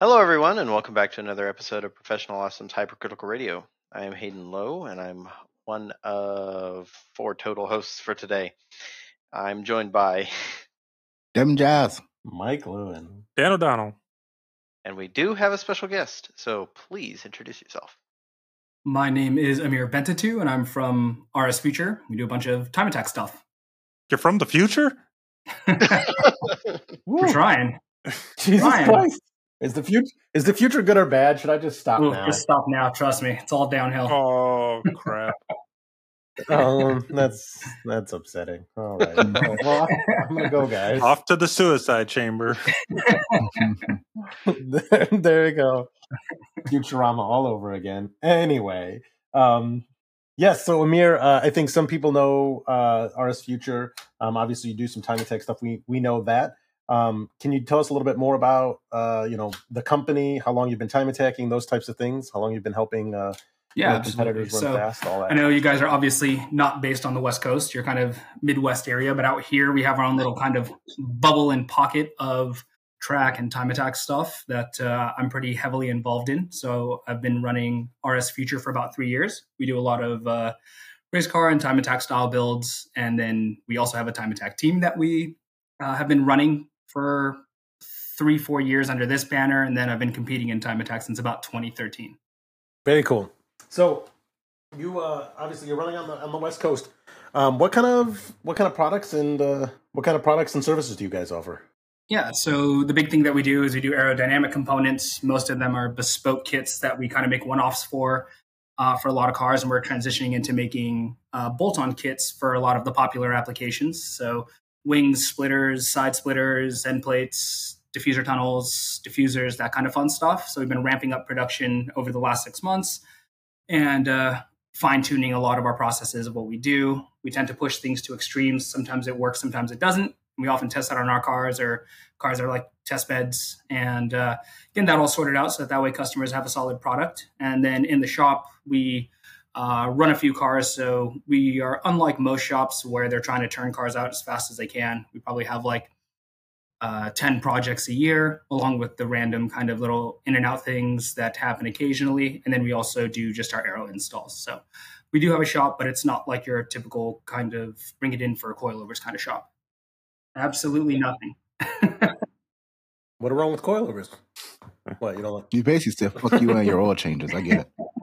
Hello, everyone, and welcome back to another episode of Professional Awesome's Hypercritical Radio. I am Hayden Lowe, and I'm one of four total hosts for today. I'm joined by, Dem Jazz. Mike Lewin. Dan O'Donnell. and we do have a special guest, so please introduce yourself. My name is Amir Bentatu, and I'm from RS Future. We do a bunch of time attack stuff. You're from the future? We're trying. Jesus Ryan. Christ. Is the future is the future good or bad? Should I just stop Ooh, now? just stop now. Trust me, it's all downhill. Oh crap. Um, that's that's upsetting. All right. Well, I'm gonna go, guys. Off to the suicide chamber. there, there you go. Futurama all over again. Anyway, um, yes. So Amir, uh, I think some people know uh, RS Future. Um, obviously, you do some time attack stuff. We we know that. Um, can you tell us a little bit more about uh, you know the company, how long you've been time attacking, those types of things, how long you've been helping uh, yeah, you know, competitors run So fast, all that. I know you guys are obviously not based on the West Coast. You're kind of Midwest area, but out here we have our own little kind of bubble and pocket of track and time attack stuff that uh, I'm pretty heavily involved in. So I've been running RS Future for about three years. We do a lot of uh, race car and time attack style builds, and then we also have a time attack team that we uh, have been running for three, four years under this banner, and then I've been competing in time attack since about 2013. Very cool. So you uh, obviously you're running on the on the West Coast. Um, what kind of what kind of products and uh, what kind of products and services do you guys offer? Yeah, so the big thing that we do is we do aerodynamic components. Most of them are bespoke kits that we kind of make one offs for uh, for a lot of cars, and we're transitioning into making uh, bolt on kits for a lot of the popular applications. So wings, splitters, side splitters, end plates, diffuser tunnels, diffusers, that kind of fun stuff. So we've been ramping up production over the last six months and uh, fine tuning a lot of our processes of what we do. We tend to push things to extremes. Sometimes it works, sometimes it doesn't. We often test that on our cars or cars that are like test beds and uh, getting that all sorted out so that, that way customers have a solid product. And then in the shop, we uh, run a few cars. So we are unlike most shops where they're trying to turn cars out as fast as they can. We probably have like uh, 10 projects a year, along with the random kind of little in and out things that happen occasionally. And then we also do just our aero installs. So we do have a shop, but it's not like your typical kind of bring it in for a coilovers kind of shop. Absolutely nothing. What are wrong with coilovers? What you don't like? You basically said fuck you and your oil changes. I get it.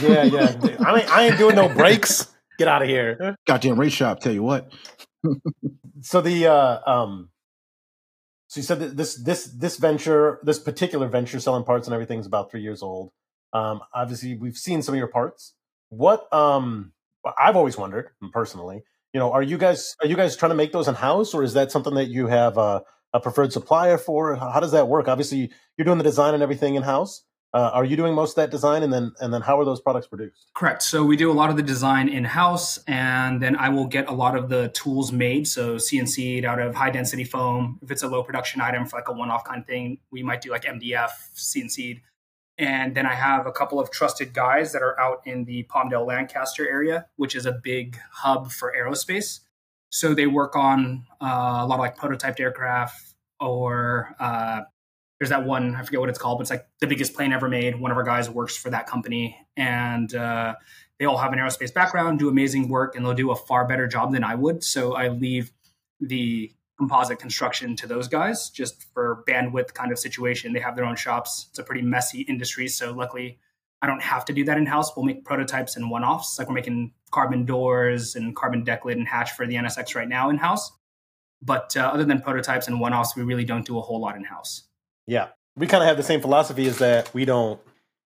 Yeah, yeah. I ain't, I ain't doing no brakes. Get out of here. Goddamn race shop, tell you what. So the uh, um, so you said that this this this venture, this particular venture, selling parts and everything, is about three years old. Um, obviously, we've seen some of your parts. What um, I've always wondered personally, you know, are you guys are you guys trying to make those in house, or is that something that you have a, a preferred supplier for? How how does that work? Obviously, you're doing the design and everything in house. Uh, are you doing most of that design, and then and then how are those products produced? Correct. So we do a lot of the design in house, and then I will get a lot of the tools made. So CNC'd out of high density foam. If it's a low production item for like a one off kind of thing, we might do like MDF CNC'd. And then I have a couple of trusted guys that are out in the Palmdale Lancaster area, which is a big hub for aerospace. So they work on uh, a lot of like prototyped aircraft or uh, there's that one i forget what it's called but it's like the biggest plane ever made. One of our guys works for that company and uh, they all have an aerospace background do amazing work and they'll do a far better job than i would. So i leave the composite construction to those guys just for bandwidth kind of situation. They have their own shops. It's a pretty messy industry so luckily i don't have to do that in house we'll make prototypes and one-offs. Like we're making carbon doors and carbon deck lid and hatch for the nsx right now in house but uh, other than prototypes and one-offs we really don't do a whole lot in house Yeah, we kind of have the same philosophy. Is that we don't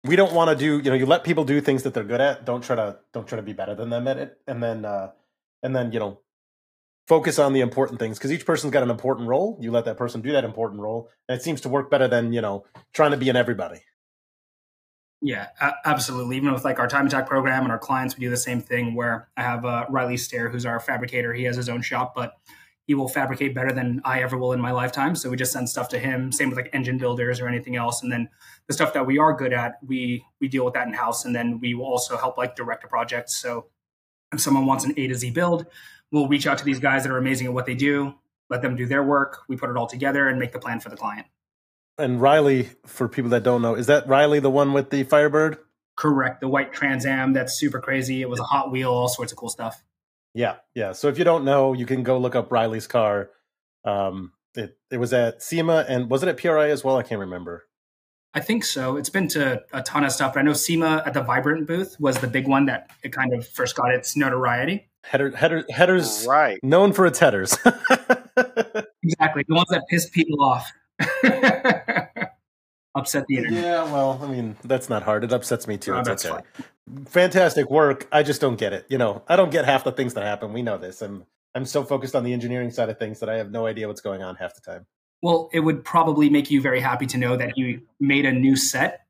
we don't want to do you know you let people do things that they're good at. Don't try to don't try to be better than them at it, and then uh, and then you know focus on the important things because each person's got an important role. You let that person do that important role, and it seems to work better than you know trying to be in everybody. Yeah, absolutely. Even with like our time attack program and our clients, we do the same thing where I have uh, Riley Stair, who's our fabricator. He has his own shop, but he will fabricate better than I ever will in my lifetime. So we just send stuff to him. Same with like engine builders or anything else. And then the stuff that we are good at, we we deal with that in house. And then we will also help like direct a project. So if someone wants an A to Z build, we'll reach out to these guys that are amazing at what they do, let them do their work. We put it all together and make the plan for the client. and Riley, for people that don't know, is that Riley the one with the Firebird? Correct. The white Trans Am. That's super crazy. It was a Hot Wheel, all sorts of cool stuff. Yeah, yeah. So if you don't know, you can go look up Riley's car. Um, it it was at SEMA and was it at PRI as well? I can't remember. I think so. It's been to a ton of stuff, but I know SEMA at the Vibrant booth was the big one that it kind of first got its notoriety. Header, header, headers Right. known for its headers. Exactly. The ones that piss people off. Upset the internet. yeah, well, I mean, that's not hard. It upsets me too. Oh, it's that's okay. Fantastic work. I just don't get it. You know, I don't get half the things that happen. We know this. I'm I'm so focused on the engineering side of things that I have no idea what's going on half the time. Well, it would probably make you very happy to know that you made a new set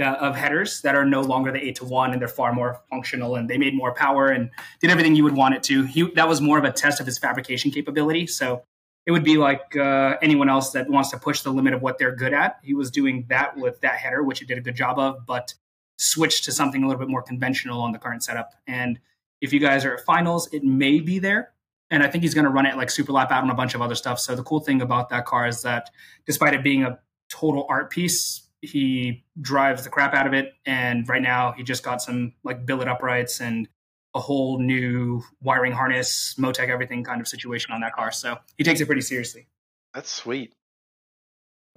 uh, of headers that are no longer the eight to one, and they're far more functional, and they made more power and did everything you would want it to. He, that was more of a test of his fabrication capability. So it would be like uh, anyone else that wants to push the limit of what they're good at. He was doing that with that header, which he did a good job of, but switched to something a little bit more conventional on the current setup. And if you guys are at finals, it may be there and I think he's going to run it like super lap out and a bunch of other stuff. So the cool thing about that car is that despite it being a total art piece, he drives the crap out of it. And right now he just got some like billet uprights and a whole new wiring harness, Motec, everything kind of situation on that car. So he takes it pretty seriously. That's sweet.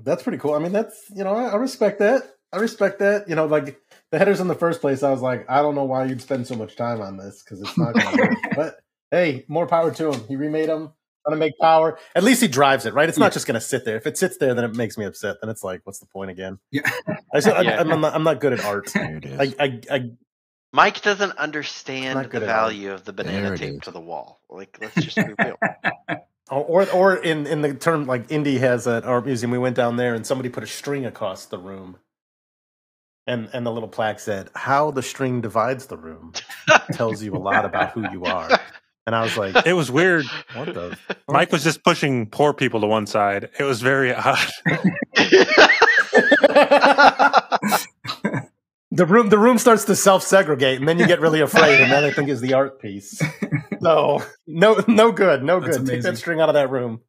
That's pretty cool. I mean, that's you know, I, I respect that. I respect that. You know, like the headers in the first place. I was like, I don't know why you'd spend so much time on this because it's not going to work. But hey, more power to him. He remade them. Gonna make power. At least he drives it, right? It's Yeah. not just going to sit there. If it sits there, then it makes me upset. Then it's like, what's the point again? Yeah. I, just, Yeah. I, am not, I'm not good at art. There it is. I, I, I, Mike doesn't understand the value of the banana it tape to the wall. Like, let's just be real. or, or in, in the term like Indy has at art museum, we went down there and somebody put a string across the room. And, and the little plaque said, How the string divides the room tells you a lot about who you are. And I was like, It was weird. What the? Mike was just pushing poor people to one side. It was very odd. the room the room starts to self segregate, and then you get really afraid, and that I think is the art piece. So no, no good, no That's good. Take that string out of that room.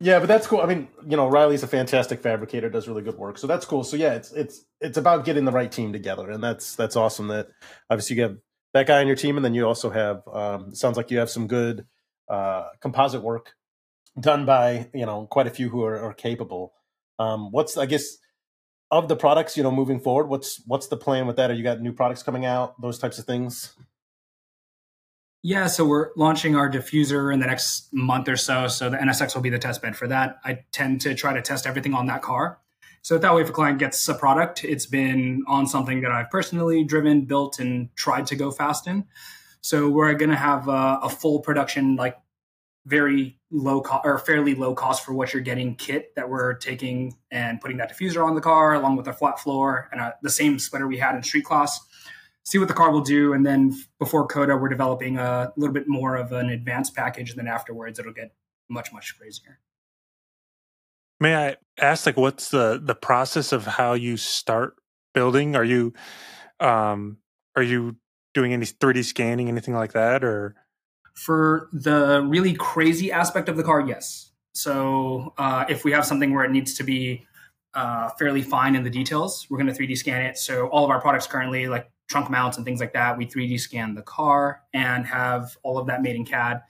Yeah, but that's cool. I mean, you know, Riley's a fantastic fabricator, does really good work. So that's cool. So yeah, it's it's it's about getting the right team together, and that's that's awesome. That obviously you have that guy on your team, and then you also have um, sounds like you have some good uh, composite work done by you know quite a few who are, are capable. Um, what's I guess of the products you know moving forward? What's what's the plan with that? Are you got new products coming out? Those types of things. Yeah, so we're launching our diffuser in the next month or so. So the NSX will be the test bed for that. I tend to try to test everything on that car. So that way, if a client gets a product, it's been on something that I've personally driven, built, and tried to go fast in. So we're going to have a, a full production, like very low cost or fairly low cost for what you're getting kit that we're taking and putting that diffuser on the car along with our flat floor and uh the same splitter we had in street class see what the car will do. And then before Coda, we're developing a little bit more of an advanced package. And then afterwards, it'll get much, much crazier. May I ask, like, what's the the process of how you start building? Are you, um, are you doing any 3D scanning, anything like that, or? For the really crazy aspect of the car, yes. So uh, if we have something where it needs to be uh, fairly fine in the details, we're going to 3D scan it. So all of our products currently, like trunk mounts and things like that, we 3D scan the car and have all of that made in CAD.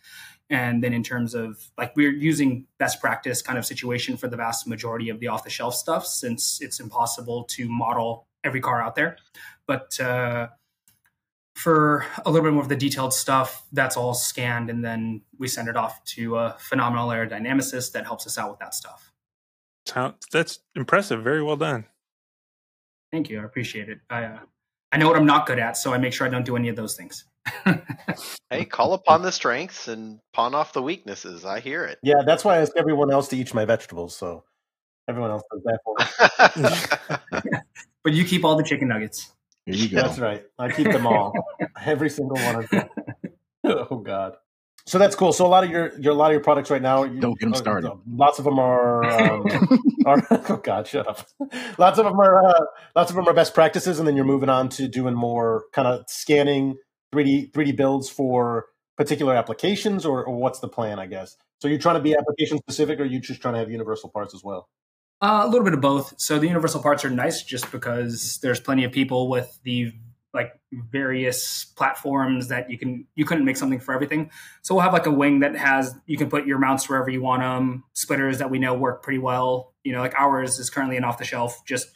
And then in terms of like we're using best practice kind of situation for the vast majority of the off the shelf stuff, since it's impossible to model every car out there. But uh, for a little bit more of the detailed stuff, that's all scanned, and then we send it off to a phenomenal aerodynamicist that helps us out with that stuff. That's impressive. Very well done. Thank you, I appreciate it. I uh, I know what I'm not good at, so I make sure I don't do any of those things. hey, call upon the strengths and pawn off the weaknesses. I hear it. Yeah, that's why I ask everyone else to eat my vegetables. So everyone else does that for me. but you keep all the chicken nuggets. Here you go. That's right. I keep them all, every single one of them. oh God. So that's cool. So a lot of your, your a lot of your products right now. You, Don't get 'em uh, started. Lots of them are. Um, are oh God, shut up. Lots of them are. Uh, lots of them are best practices, and then you're moving on to doing more kind of scanning 3D 3D builds for particular applications, or, or what's the plan? I guess. So you're trying to be application specific, or are you just trying to have universal parts as well? Uh, a little bit of both. So the universal parts are nice just because there's plenty of people with the like various platforms that you can you couldn't make something for everything. So we'll have like a wing that has you can put your mounts wherever you want them. Splitters that we know work pretty well. You know, like ours is currently an off the shelf just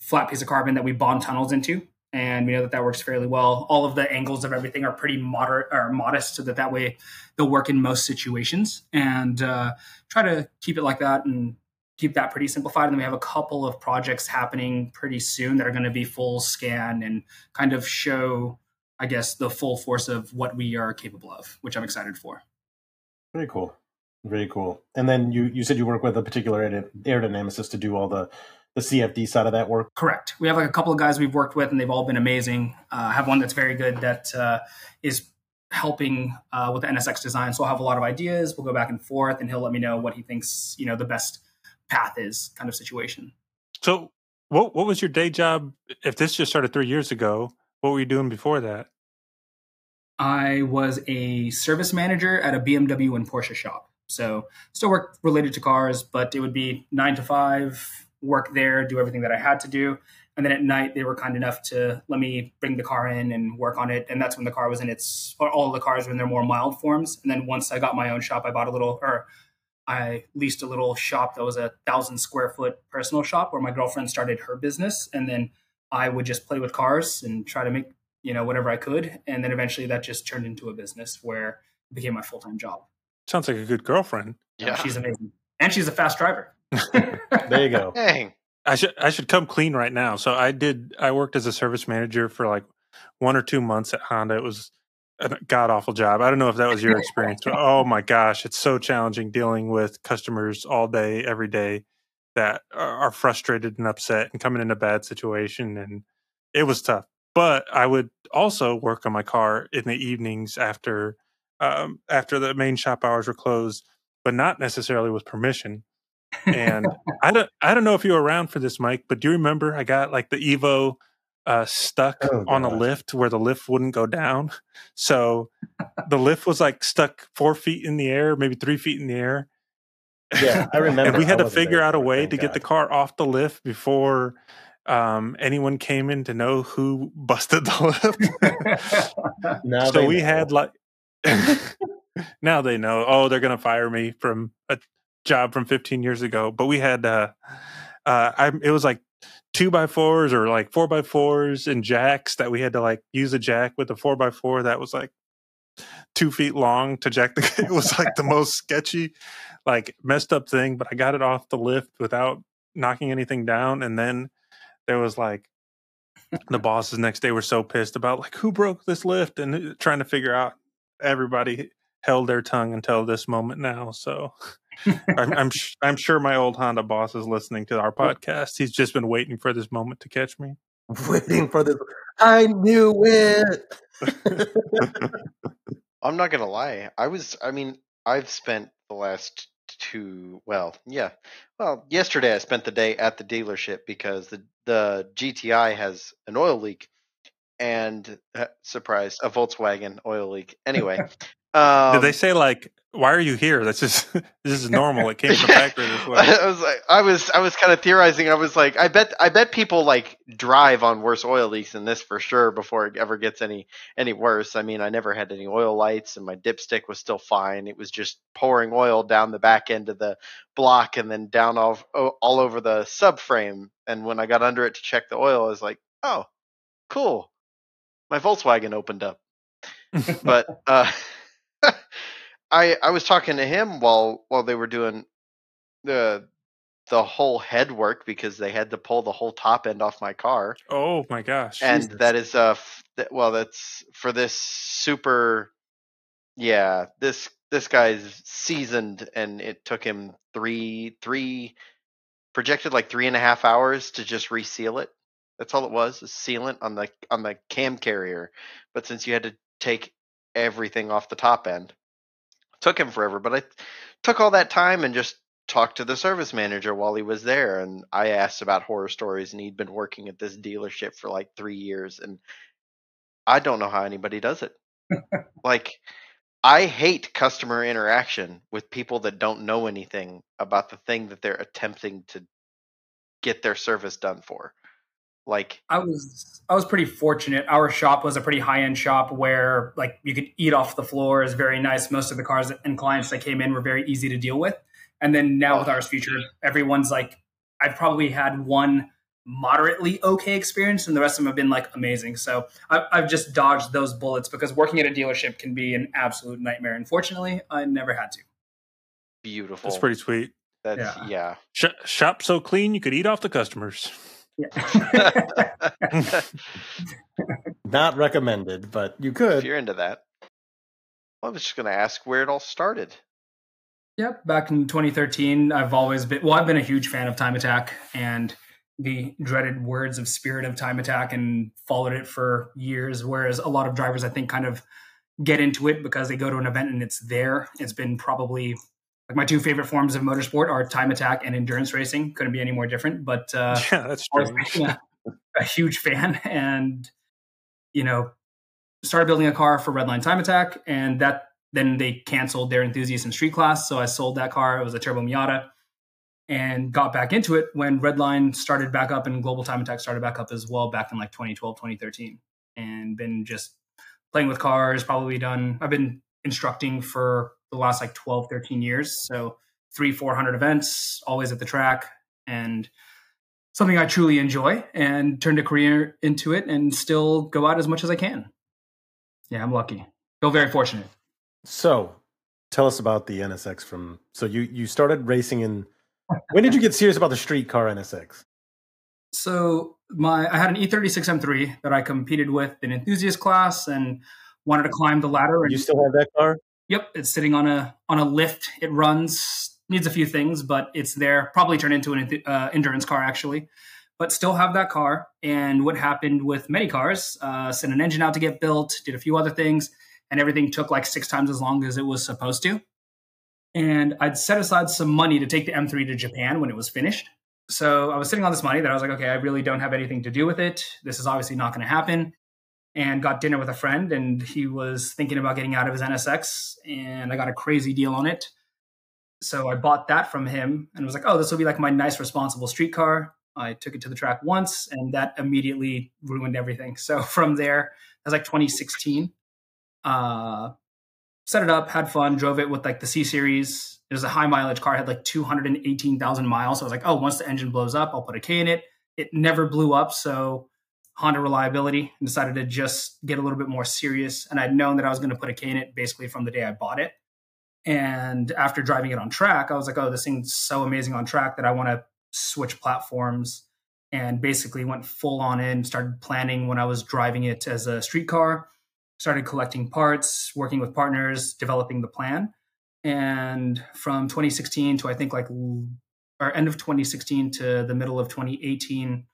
flat piece of carbon that we bond tunnels into, and we know that that works fairly well. All of the angles of everything are pretty moderate or modest, so that that way they'll work in most situations. And uh, try to keep it like that and keep that pretty simplified. And then we have a couple of projects happening pretty soon that are going to be full scan and kind of show, I guess, the full force of what we are capable of, which I'm excited for. Very cool. Very cool. And then you, you said you work with a particular aerodynamicist to do all the, the CFD side of that work? Correct. We have like a couple of guys we've worked with, and they've all been amazing. Uh, I have one that's very good that uh, is helping uh, with the NSX design. So I'll have a lot of ideas. We'll go back and forth, and he'll let me know what he thinks, you know, the best path is kind of situation. So, what what was your day job? If this just started three years ago, what were you doing before that? I was a service manager at a BMW and Porsche shop. So, still work related to cars, but it would be nine to five, work there, do everything that I had to do. And then at night, they were kind enough to let me bring the car in and work on it. And that's when the car was in its, or all the cars were in their more mild forms. And then once I got my own shop, I bought a little, or I leased a little shop that was a thousand square foot personal shop where my girlfriend started her business. And then I would just play with cars and try to make, you know, whatever I could. And then eventually that just turned into a business where it became my full time job. Sounds like a good girlfriend. Yeah. She's amazing. And she's a fast driver. there you go. Dang. I should I should come clean right now. So I did I worked as a service manager for like one or two months at Honda. It was a god awful job. I don't know if that was your experience, but oh my gosh, it's so challenging dealing with customers all day, every day that are frustrated and upset and coming in a bad situation. And it was tough. But I would also work on my car in the evenings after um, after the main shop hours were closed, but not necessarily with permission. And I don't I don't know if you were around for this, Mike, but do you remember I got like the Evo uh, stuck oh, on a lift where the lift wouldn't go down. So the lift was like stuck four feet in the air, maybe three feet in the air. Yeah, I remember. and we had to figure out a way to God. get the car off the lift before um, anyone came in to know who busted the lift. so we know. had like now they know. Oh, they're gonna fire me from a job from 15 years ago. But we had uh, uh, I, it was like two by fours or like four by fours and jacks that we had to like use a jack with a four by four that was like two feet long to jack the it was like the most sketchy like messed up thing but i got it off the lift without knocking anything down and then there was like the bosses next day were so pissed about like who broke this lift? and uh, trying to figure out everybody held their tongue until this moment now so I'm I'm, sh- I'm, sure my old Honda boss is listening to our podcast. He's just been waiting for this moment to catch me. Waiting for this. I knew it. I'm not gonna lie. I was. I mean, I've spent the last two. Well, yeah. Well, yesterday I spent the day at the dealership because the the GTI has an oil leak, and uh, surprise, a Volkswagen oil leak. Anyway, um, Did they say like why are you here? That's just this is normal. It came from the factory this way. I was like, I was, I was kind of theorizing. I was like, I bet, I bet people like drive on worse oil leaks than this for sure before it ever gets any any worse. I mean, I never had any oil lights, and my dipstick was still fine. It was just pouring oil down the back end of the block and then down all all over the subframe. And when I got under it to check the oil, I was like, oh, cool, my Volkswagen opened up. but. uh I I was talking to him while while they were doing the the whole head work because they had to pull the whole top end off my car. Oh my gosh! And Jesus. that is uh that, well that's for this super yeah this this guy's seasoned and it took him three three projected like three and a half hours to just reseal it. That's all it was, a sealant on the on the cam carrier. But since you had to take everything off the top end, took him forever, but I took all that time and just talked to the service manager while he was there and I asked about horror stories and he'd been working at this dealership for like 3 years and I don't know how anybody does it. like I hate customer interaction with people that don't know anything about the thing that they're attempting to get their service done for? Like, I was I was pretty fortunate. Our shop was a pretty high end shop where like you could eat off the floor. is very nice. Most of the cars and clients that came in were very easy to deal with. And then now oh. with Oh. RS Future, everyone's like, I've probably had one moderately okay experience, and the rest of them have been like amazing. So I, I've just dodged those bullets because working at a dealership can be an absolute nightmare. Unfortunately, I never had to. beautiful. That's pretty sweet. That's yeah. yeah. Sh- shop so clean you could eat off the customers. Yeah. Not recommended, but you could. if could. you're into that, I was just going to ask where it all started. Yep, back in 2013, I've always been well. I've been a huge fan of Time Attack and the dreaded words of Spirit of Time Attack, and followed it for years. Whereas a lot of drivers, I think, kind of get into it because they go to an event and it's there. It's been probably like my two favorite forms of motorsport are Time Attack and endurance racing. Couldn't be any more different. But uh, yeah, that's been a, a huge fan and you know started building a car for redline time attack and that then they canceled their enthusiast and street class so i sold that car it was a turbo miata and got back into it when redline started back up and global time attack started back up as well back in like 2012 2013 and been just playing with cars probably done i've been instructing for the last like 12 13 years so three 400 events always at the track and something I truly enjoy and turned a career into it and still go out as much as I can. Yeah, I'm lucky. Feel very fortunate. So, tell us about the NSX from. So you you started racing in. When did you get serious about the street car NSX? So my I had an E E36 M3 that I competed with in enthusiast class and wanted to climb the ladder. And You still have that car? Yep, it's sitting on a on a lift. It runs, needs a few things, but it's there. Probably turn into an uh, endurance car actually, but still have that car. And what happened with many cars? Uh, sent an engine out to get built, did a few other things, and everything took like six times as long as it was supposed to. And I'd set aside some money to take the M3 to Japan when it was finished. So I was sitting on this money that I was like, okay, I really don't have anything to do with it. This is obviously not going to happen and got dinner with a friend and he was thinking about getting out of his NSX and I got a crazy deal on it. So I bought that from him and was like, oh, this will be like my nice responsible street car. I took it to the track once and that immediately ruined everything. So from there, that was like 2016. Uh, set it up, had fun, drove it with like the C series. It was a high mileage car, had like 218,000 miles. So I was like, oh, once the engine blows up, I'll put a K in it. It never blew up. So Honda reliability and decided to just get a little bit more serious. And I'd known that I was going to put a K in it basically from the day I bought it. And after driving it on track, I was like, oh, this thing's so amazing on track that I want to switch platforms and basically went full on in, started planning when I was driving it as a street car, started collecting parts, working with partners, developing the plan. And from 2016 to I think like or end of 2016 to the middle of 2018,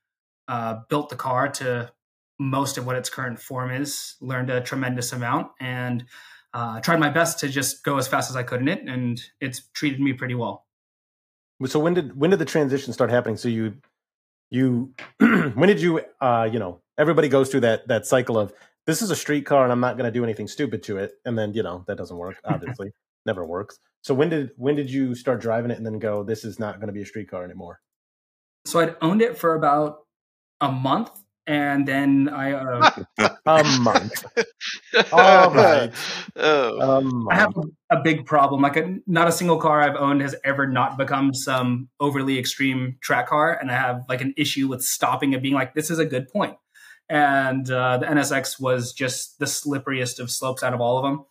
uh, built the car to most of what its current form is, learned a tremendous amount, and uh, tried my best to just go as fast as I could in it. And it's treated me pretty well. So when did when did the transition start happening? So you you when did you uh you know everybody goes through that that cycle of this is a street car and I'm not going to do anything stupid to it, and then you know that doesn't work. Obviously, never works. So when did when did you start driving it and then go this is not going to be a street car anymore? So I'd owned it for about a month, and then I uh, A month. All right. Oh, A I month. have a, a big problem. Like, a, not a single car I've owned has ever not become some overly extreme track car, and I have like an issue with stopping and being like, "This is a good point." And uh, the NSX was just the slipperiest of slopes out of all of them.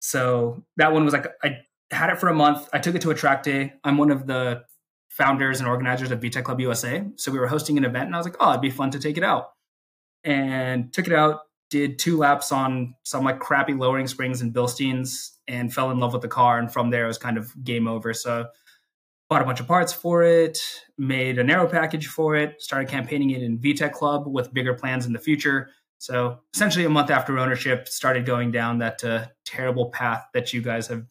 So that one was like, I had it for a month. I took it to a track day. I'm one of the founders and organizers of VTEC Club USA. So we were hosting an event, and I was like, "Oh, it'd be fun to take it out." And took it out, did two laps on some like crappy lowering springs and Bilsteins and fell in love with the car. And from there, it was kind of game over. So bought a bunch of parts for it, made an aero package for it, started campaigning it in VTEC Club with bigger plans in the future. So essentially, a month after ownership, started going down that uh, terrible path that you guys have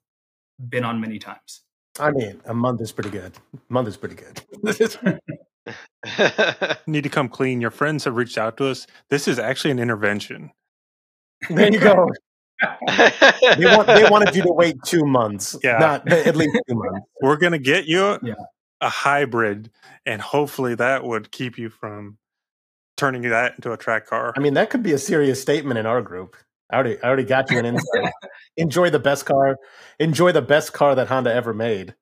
been on many times. I mean, a month is pretty good. A month is pretty good. Need to come clean. Your friends have reached out to us. This is actually an intervention. there you go. They want they wanted you to wait two months. Yeah. not at least two months. We're gonna get you Yeah. a hybrid, and hopefully that would keep you from turning that into a track car. I mean, that could be a serious statement in our group. I already, I already got you an insight. enjoy the best car. Enjoy the best car that Honda ever made.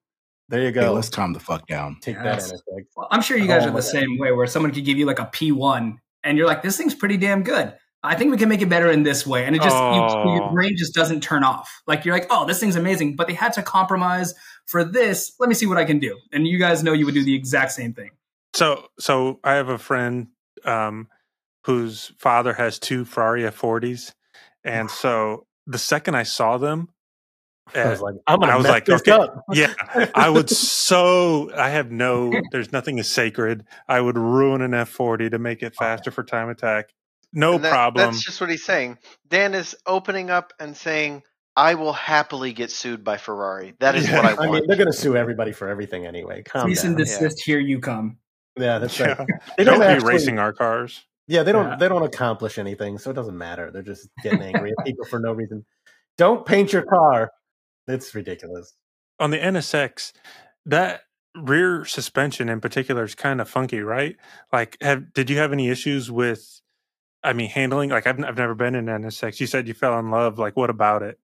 There you go. Hey, let's calm the fuck down. Take Yeah, that, that's- NSX. Well, I'm sure you guys Oh are my the God. same way, where someone could give you like a P1, and you're like, "This thing's pretty damn good. I think we can make it better in this way." And it just you, Oh. your brain just doesn't turn off. Like you're like, "Oh, this thing's amazing," but they had to compromise for this. Let me see what I can do. And you guys know you would do the exact same thing. So, so I have a friend um, whose father has two Ferrari F40s, and so the second I saw them, I was uh, like, I'm gonna I was mess like, this okay, up. yeah, I would so I have no. There's nothing is sacred. I would ruin an F40 to make it faster for time attack. No that- problem. That's just what he's saying. Dan is opening up and saying, "I will happily get sued by Ferrari. That is Yeah. what I I want." mean, they're gonna sue everybody for everything anyway. Calm Cease and down. desist. Here you come. Yeah, that's yeah. right. They Don't, don't, be actually, racing our cars. Yeah, they don't. Yeah. They don't accomplish anything, so it doesn't matter. They're just getting angry at people for no reason. Don't paint your car. It's ridiculous. on the NSX, that rear suspension in particular is kind of funky, right? Like, have did you have any issues with? I mean, handling. Like, I've I've never been in an NSX. You said you fell in love. Like, what about it?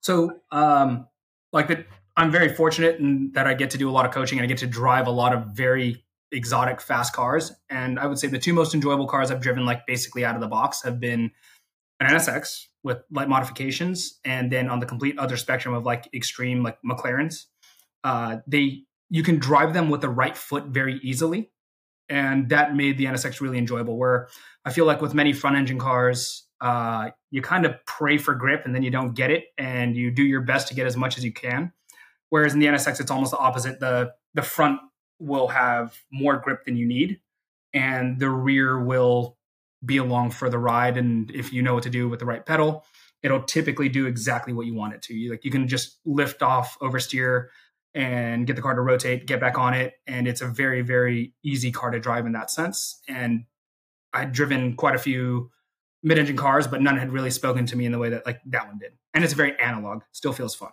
So, um, like that, I'm very fortunate in that I get to do a lot of coaching and I get to drive a lot of very exotic, fast cars. And I would say the two most enjoyable cars I've driven, like basically out of the box, have been an NSX with light modifications, and then on the complete other spectrum of like extreme, like McLarens. Uh, they you can drive them with the right foot very easily, and that made the NSX really enjoyable. Where I feel like with many front engine cars, uh, you kind of pray for grip and then you don't get it, and you do your best to get as much as you can. Whereas in the NSX, it's almost the opposite. the The front will have more grip than you need, and the rear will be along for the ride. And if you know what to do with the right pedal, it'll typically do exactly what you want it to. You like you can just lift off, oversteer, and get the car to rotate, get back on it, and it's a very very easy car to drive in that sense. And I'd driven quite a few mid-engine cars, but none had really spoken to me in the way that like that one did. And it's very analog. Still feels fun.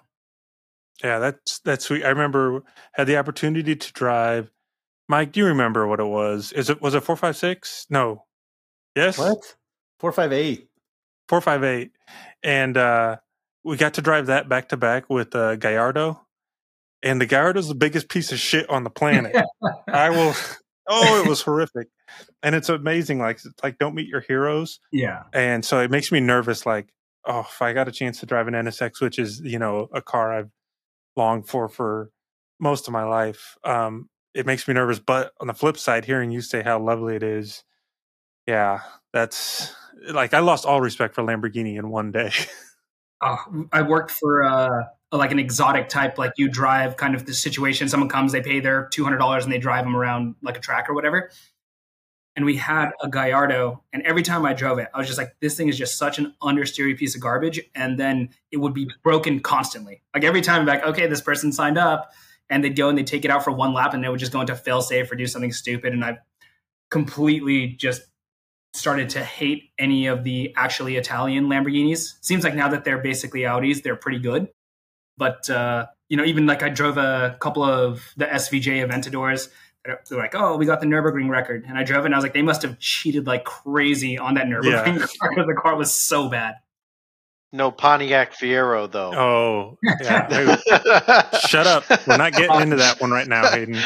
Yeah, that's that's sweet. I remember had the opportunity to drive. Mike, do you remember what it was? Is it was it four five six? No, yes, What? Four five eight. four five eight, and uh, we got to drive that back to back with uh, Gallardo, and the Gallardo's the biggest piece of shit on the planet. I will. Oh, it was horrific, and it's amazing. Like, it's like don't meet your heroes, yeah. and so it makes me nervous. Like, oh, if I got a chance to drive an NSX, which is you know a car I've longed for for most of my life, um, it makes me nervous. But on the flip side, hearing you say how lovely it is, yeah, that's like I lost all respect for Lamborghini in one day. uh, I worked for uh, like an exotic type, like you drive kind of the situation. Someone comes, they pay their two hundred dollars, and they drive them around like a track or whatever. And we had a Gallardo, and every time I drove it, I was just like, "This thing is just such an understeery piece of garbage." And then it would be broken constantly. Like every time, like, okay, this person signed up, and they'd go and they'd take it out for one lap, and they would just go into fail safe or do something stupid. And I completely just started to hate any of the actually Italian Lamborghinis. Seems like now that they're basically Audis, they're pretty good. But uh, you know, even like I drove a couple of the SVJ Aventadors. They're like, oh, we got the Nurburgring record, and I drove it. and I was like, they must have cheated like crazy on that Nurburgring Yeah. car because the car was so bad. no Pontiac Fiero though. oh, yeah. Hey, shut up. We're not getting into that one right now, Hayden.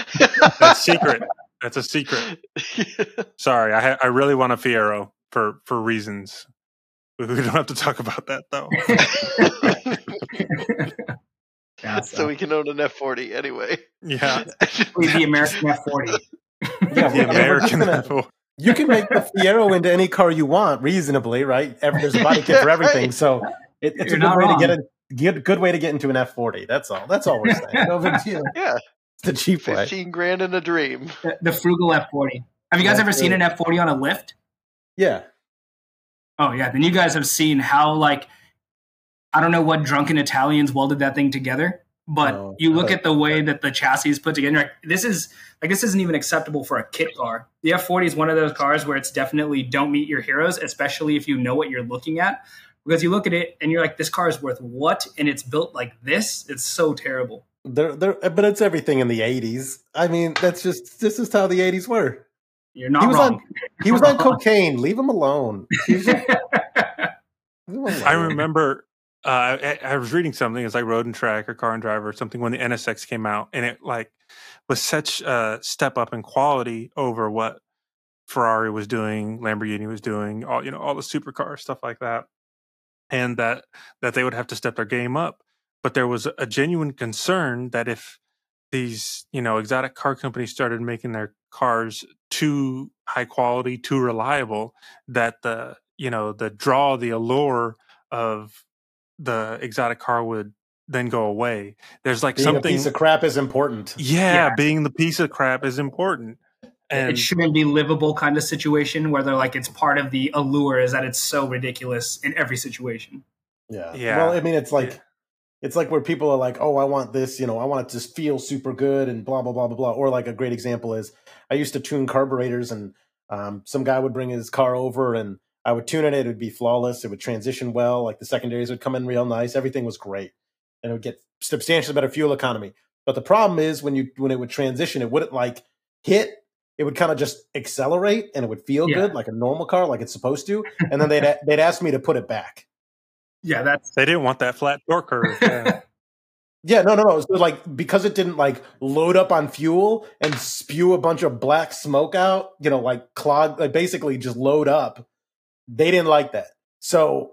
That's secret. That's a secret. Sorry, I ha- I really want a Fiero for for reasons. We we don't have to talk about that though. Yeah, so we can own an F40 anyway. Yeah, the American F40. Yeah, the I mean, we're just American. gonna- level. you can make the Fiero into any car you want reasonably, right? There's a body kit for everything, so it, it's You're a good way wrong. to get a good, good way to get into an F40. That's all. That's all we're saying. No big deal. Yeah, It's the cheap way. fifteen grand in a dream. The, the frugal F40. Have you guys Yeah, ever seen an F40 on a lift? Yeah. Oh yeah, then you guys have seen how like I don't know what drunken Italians welded that thing together, but Oh, you look but- at the way that the chassis is put together. Like, this is like this isn't even acceptable for a kit car. The F40 is one of those cars where it's definitely don't meet your heroes, especially if you know what you're looking at. Because you look at it and you're like, this car is worth what? And it's built like this. It's so terrible. They're, they're, but it's everything in the '80s. I mean, that's just this is how the '80s were. You're not He was wrong. on he was on cocaine. Leave him alone. Just- leave him I remember uh, I, I was reading something. It's like Road and Track or Car and Driver or something when the NSX came out, and it like was such a step up in quality over what Ferrari was doing, Lamborghini was doing, all you know, all the supercars, stuff like that, and that that they would have to step their game up. But there was a genuine concern that if these you know exotic car companies started making their cars too high quality, too reliable, that the you know the draw, the allure of the exotic car would then go away. There's like Being something, a piece of crap is important. yeah, Yeah. being the piece of crap is important. And it shouldn't be livable kind of situation where they're like it's part of the allure is that it's so ridiculous in every situation. Yeah. Yeah. Well, I mean, it's like Yeah. it's like where people are like, "Oh, I want this," you know, I want it to feel super good and blah blah blah blah blah. Or like a great example is I used to tune carburetors, and um, some guy would bring his car over, and I would tune it. It would be flawless. It would transition well. Like the secondaries would come in real nice. Everything was great, and it would get substantially better fuel economy. But the problem is when you when it would transition, it wouldn't like hit. It would kind of just accelerate, and it would feel Yeah. good like a normal car, like it's supposed to. And then they'd they'd ask me to put it back. Yeah, that's they didn't want that flat torque curve. Yeah. Yeah, no, no, no. So like because it didn't like load up on fuel and spew a bunch of black smoke out, you know, like clog, like basically just load up. They didn't like that, so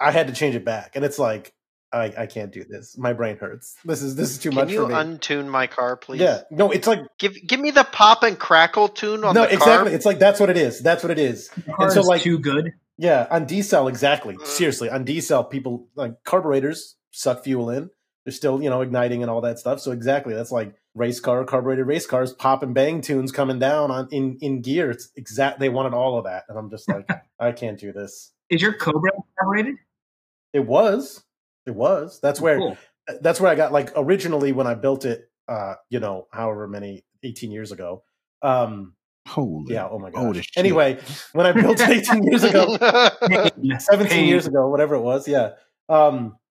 I had to change it back. And it's like I, I can't do this. My brain hurts. This is this is too Can much you for me. untune my car, please? yeah, no, it's like Give give me the pop and crackle tune on no, the exactly. car. It's like that's what it is. That's what it is. the car And so, is like- too good. Yeah, on decel, exactly. Ugh. Seriously, on decel, people like carburetors suck fuel in. They're still, you know, igniting and all that stuff. So exactly, that's like race car, carbureted race cars, pop and bang tunes coming down on in in gear. It's exact. They wanted all of that, and I'm just like, I can't do this. Is your Cobra carbureted? It was, it was. That's where Cool. that's where I got like originally when I built it. Uh, you know, however many, 18 years ago. Um, Holy. yeah. Oh my Oh, gosh. Anyway, when I built it 18 years ago, 17 Pain. years ago, whatever it was. Yeah. Um, I,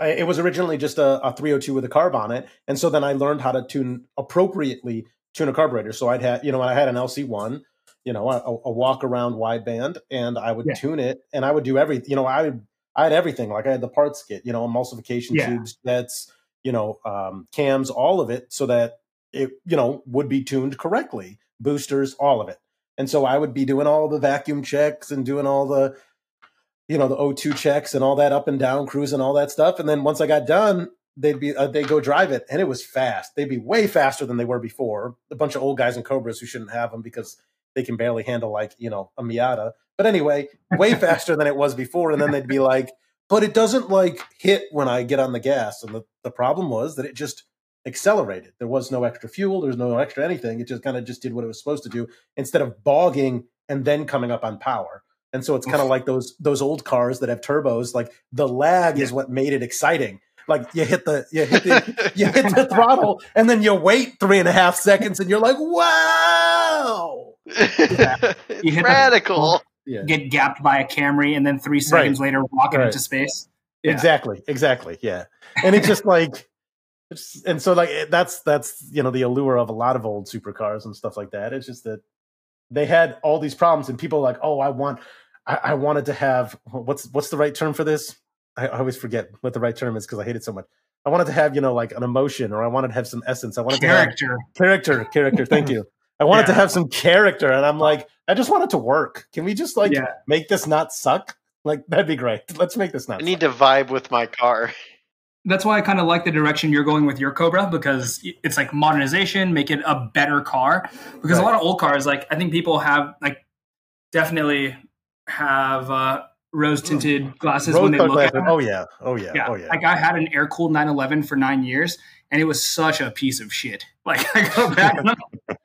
it was originally just a, a 302 with a carb on it. And so then I learned how to tune appropriately tune a carburetor. So I'd had, you know, I had an LC1, you know, a, a walk around wideband and I would Yeah. tune it and I would do everything, you know, I would, I had everything. Like I had the parts kit, you know, emulsification Yeah. tubes, jets, you know, um, cams, all of it so that it, you know, would be tuned correctly, boosters, all of it. And so I would be doing all the vacuum checks and doing all the, you know, the O2 checks and all that up and down cruise and all that stuff. And then once I got done, they'd be uh, they'd go drive it, and it was fast. They'd be way faster than they were before. A bunch of old guys in Cobras who shouldn't have them because they can barely handle like you know a Miata. But anyway, way faster than it was before. And then they'd be like, but it doesn't like hit when I get on the gas. And the, the problem was that it just accelerated. There was no extra fuel. There was no extra anything. It just kind of just did what it was supposed to do instead of bogging and then coming up on power. And so it's kind of like those those old cars that have turbos. Like the lag is what made it exciting. Like you hit the you hit the you hit the throttle and then you wait three and a half seconds and you're like, wow. it's You hit the- radical. Yeah. Get gapped by a Camry and then three seconds later rocket Right. into space. Yeah. Exactly, exactly. Yeah. And it's just like it's, and so like that's that's you know the allure of a lot of old supercars and stuff like that. It's just that they had all these problems and people are like, oh, I want I, I wanted to have what's what's the right term for this? I, I always forget what the right term is because I hate it so much. I wanted to have, you know, like an emotion or I wanted to have some essence. I wanted to have Character. character, character. Thank you. I wanted to have some character, and I'm like, I just want it to work. Can we just like Yeah. make this not suck? Like that'd be great. Let's make this not. I need to vibe with my car. That's why I kind of like the direction you're going with your Cobra because it's like modernization, make it a better car. Because a lot of old cars, like I think people have like definitely have uh, rose tinted glasses when they look at glasses. them. Oh yeah, oh yeah, yeah. oh yeah. Like I had an air cooled 911 for nine years, and it was such a piece of shit. Like I go back,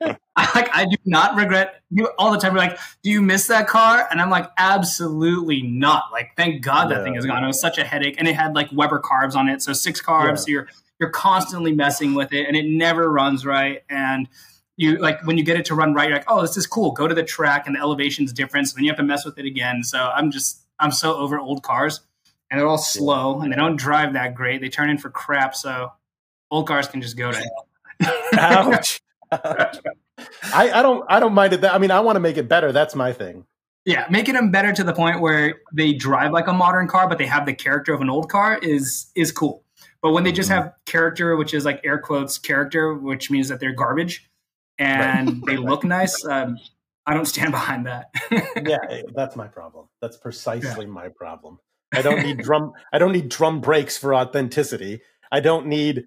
like I do not regret. You all the time. You're like, do you miss that car? And I'm like, absolutely not. Like, thank God that Yeah. thing is gone. It was such a headache, and it had like Weber carbs on it, so six carbs. Yeah. So you're you're constantly messing with it, and it never runs right. And you like when you get it to run right, you're like, oh, this is cool. Go to the track, and the elevation's different, so then you have to mess with it again. So I'm just I'm so over old cars and they're all slow and they don't drive that great. They turn in for crap. So Old cars can just go to hell. Ouch. Ouch. I, I don't I don't mind it. That I mean, I want to make it better. That's my thing. Yeah, making them better to the point where they drive like a modern car, but they have the character of an old car is is cool. But when they just mm-hmm. have character, which is like air quotes character, which means that they're garbage, and they look nice, um, I don't stand behind that. Yeah, eh, that's my problem. That's precisely my problem. I don't need drum. I don't need drum brakes for authenticity. I don't need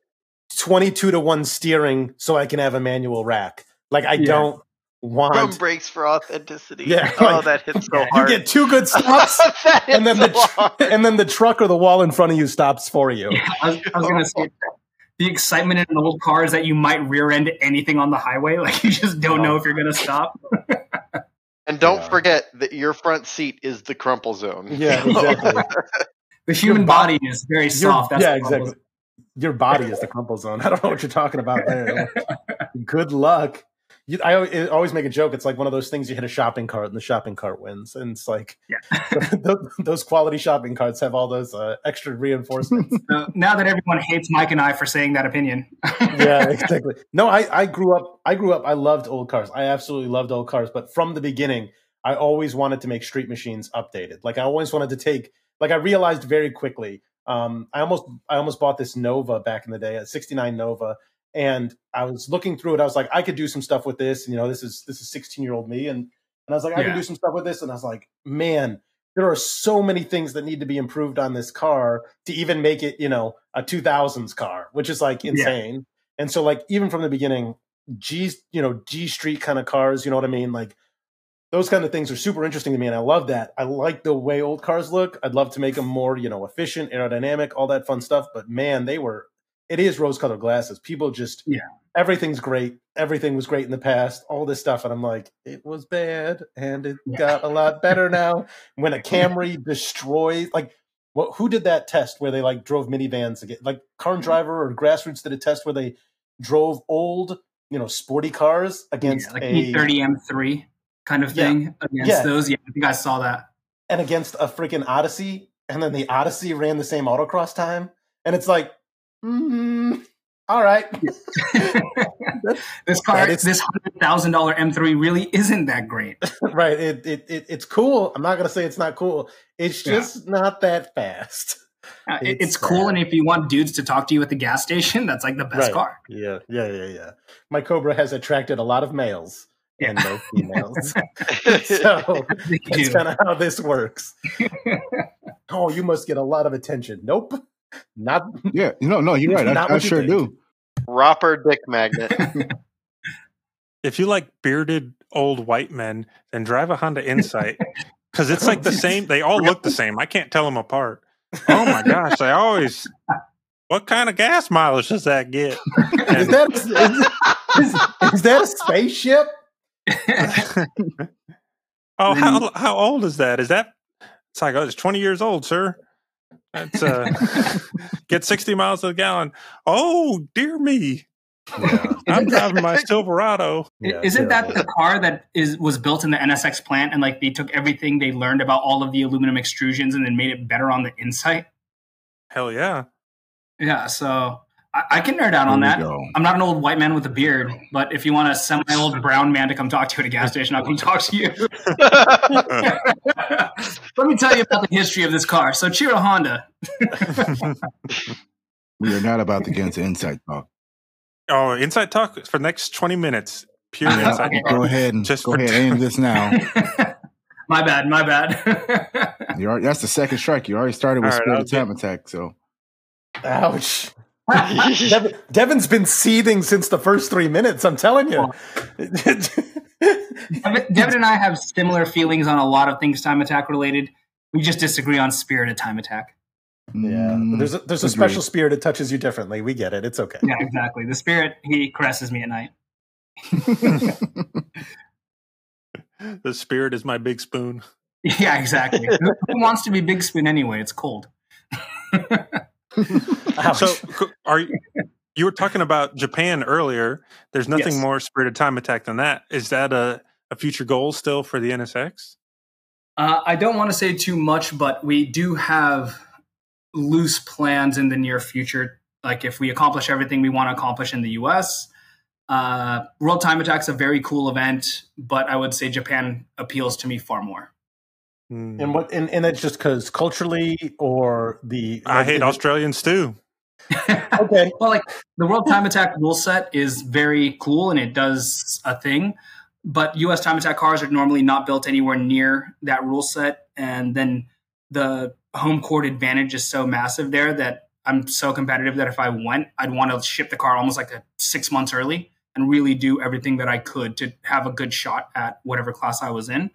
twenty-two to one steering so I can have a manual rack. Like I Yeah. don't want. Drum brakes for authenticity. Yeah, oh, that hits so you hard. get two good stops, and then so the tr- and then the truck or the wall in front of you stops for you. Yeah, I was, I was gonna say the excitement in an old car is that you might rear end anything on the highway. Like you just don't know if you're gonna stop. And don't Yeah. forget that your front seat is the crumple zone. Yeah, exactly. The human bo- body is very soft. That's yeah, the problem. exactly. Your body is the crumple zone. I don't know what you're talking about there. Good luck. You, I al- always make a joke. It's like one of those things you hit a shopping cart and the shopping cart wins. And it's like those, those quality shopping carts have all those uh, extra reinforcements. So now that everyone hates Mike and I for saying that opinion, yeah, exactly. No, I, I grew up. I grew up. I loved old cars. I absolutely loved old cars. But from the beginning, I always wanted to make street machines updated. Like I always wanted to take. Like I realized very quickly. Um, I almost I almost bought this Nova back in the day, a '69 Nova, and I was looking through it. I was like, I could do some stuff with this. And, you know, this is this is 16 year old me, and and I was like, I Yeah. can do some stuff with this. And I was like, man, there are so many things that need to be improved on this car to even make it, you know, a 2000s car, which is like insane. And so, like, even from the beginning, G, you know, G Street kind of cars, you know what I mean? Like, those kind of things are super interesting to me. And I love that. I like the way old cars look. I'd love to make them more, you know, efficient, aerodynamic, all that fun stuff. But man, they were, it is rose colored glasses. People just, Yeah. everything's great. Everything was great in the past, all this stuff. And I'm like, it was bad and it Yeah. got a lot better now. When a Camry destroys, like, what, who did that test where they like drove minivans again? Like Car and Driver or Grassroots did a test where they drove old, you know, sporty cars against yeah, like a E30 M3 kind of Yeah. thing against those. Yeah, I think I saw that. and against a freaking Odyssey, and then the Odyssey ran the same autocross time, and it's like, mm, all right, this car, is- this hundred thousand dollar M3 really isn't that great. right. It, it it it's cool. I'm not gonna say it's not cool. It's Yeah. just not that fast. Uh, It's it's cool, and if you want dudes to talk to you at the gas station, that's like the best Right. car. Yeah, yeah, yeah, yeah. My Cobra has attracted a lot of males and no females, so that's kind of how this works. oh, you must get a lot of attention. Nope, not. Yeah, you know, no, you're right. Not I, I you sure think. do. Ropper dick magnet. If you like bearded old white men, then drive a Honda Insight because it's like the same. They all look the same. I can't tell them apart. Oh my gosh, they always. What kind of gas mileage does that get? Is that is, is, is that a spaceship? oh, how how old is that? Is that? It's like oh, it's twenty years old, sir. That's uh, get sixty miles to the gallon. Oh dear me, I'm driving my Silverado. Yeah, Isn't that the car that is was built in the NSX plant and like they took everything they learned about all of the aluminum extrusions and then made it better on the inside? Hell yeah. Yeah, so I, I can nerd out on that. go. I'm not an old white man with a beard, but if you want a semi old brown man to come talk to you at a gas station, I'll come talk to you. Let me tell you about the history of this car. Soichiro Honda. We are not about to get into insight talk. Oh, inside talk for the next twenty minutes. Pure Yeah, inside okay. talk. Go ahead and Just go ahead and end this now. my bad, my bad. You already, that's the second strike. You already started with All right, Spirit of Time Attack. So Ouch. Devin, Devin's been seething since the first three minutes. I'm telling you. Devin Devin and I have similar feelings on a lot of things time attack related. We just disagree on spirit of time attack. yeah, mm, there's a, there's a agreed. special spirit that touches you differently. We get it. It's okay. Yeah, exactly. The spirit, he caresses me at night. The spirit is my big spoon. Yeah, exactly. Who who wants to be Big Spoon anyway? It's cold. So, are you? You were talking about Japan earlier. There's nothing Yes. more Spirit of Time Attack than that. Is that a, a future goal still for the NSX? Uh, I don't want to say too much, but we do have loose plans in the near future Like if we accomplish everything we want to accomplish in the US, uh, World Time Attack's a very cool event, but I would say Japan appeals to me far more. Mm. And what and, and that's just because culturally or the I like, hate is Australians too. Okay. well, like the World Time Attack rule set is very cool and it does a thing, but US Time Attack cars are normally not built anywhere near that rule set. And then the home court advantage is so massive there that I'm so competitive that if I went, I'd want to ship the car almost like a six months early and really do everything that I could to have a good shot at whatever class I was in.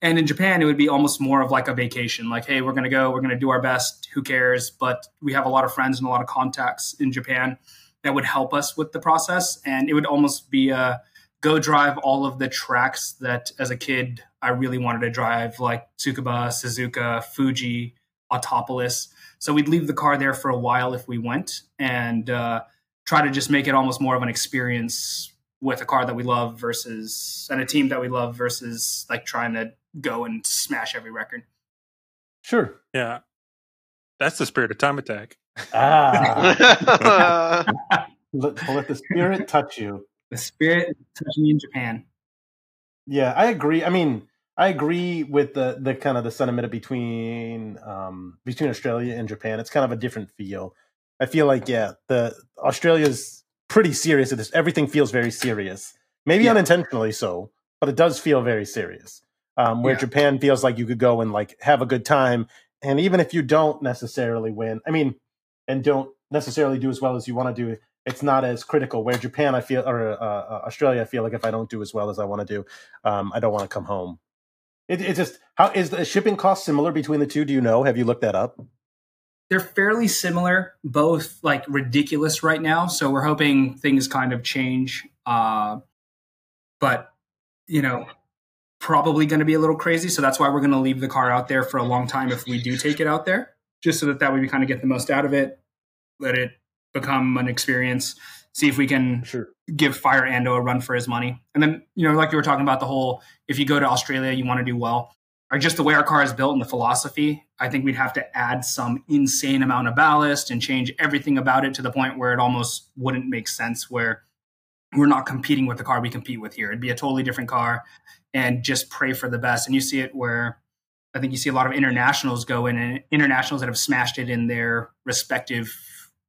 And in Japan, it would be almost more of like a vacation. Like, hey, we're going to go, we're going to do our best. Who cares? But we have a lot of friends and a lot of contacts in Japan that would help us with the process. And it would almost be a go drive all of the tracks that as a kid I really wanted to drive, like Tsukuba, Suzuka, Fuji, Autopolis. So we'd leave the car there for a while if we went and uh, try to just make it almost more of an experience with a car that we love versus and a team that we love versus like trying to go and smash every record. Sure. Yeah. That's the spirit of time attack. Ah. let, let the spirit touch you. The spirit is touching me in Japan. Yeah, I agree. I mean, I agree with the the kind of the sentiment between um between Australia and Japan. It's kind of a different feel. I feel like yeah, the Australia's pretty serious at this. Everything feels very serious. Maybe Yeah. unintentionally so, but it does feel very serious. Um, where Yeah. Japan feels like you could go and like have a good time, and even if you don't necessarily win, I mean, and don't necessarily do as well as you want to do, it's not as critical. Where Japan, I feel, or uh, uh, Australia, I feel like if I don't do as well as I want to do, um, I don't want to come home. It, it's just how is the shipping cost similar between the two? Do you know? Have you looked that up? They're fairly similar, both like ridiculous right now. So we're hoping things kind of change. Uh, but, you know, probably going to be a little crazy. So that's why we're going to leave the car out there for a long time if we do take it out there, just so that that way we kind of get the most out of it, let it become an experience, see if we can Sure. give Fire Ando a run for his money. And then, you know, like you were talking about the whole if you go to Australia, you want to do well, or just the way our car is built and the philosophy, I think we'd have to add some insane amount of ballast and change everything about it to the point where it almost wouldn't make sense where we're not competing with the car we compete with here. It'd be a totally different car and just pray for the best. And you see it where I think you see a lot of internationals go in and internationals that have smashed it in their respective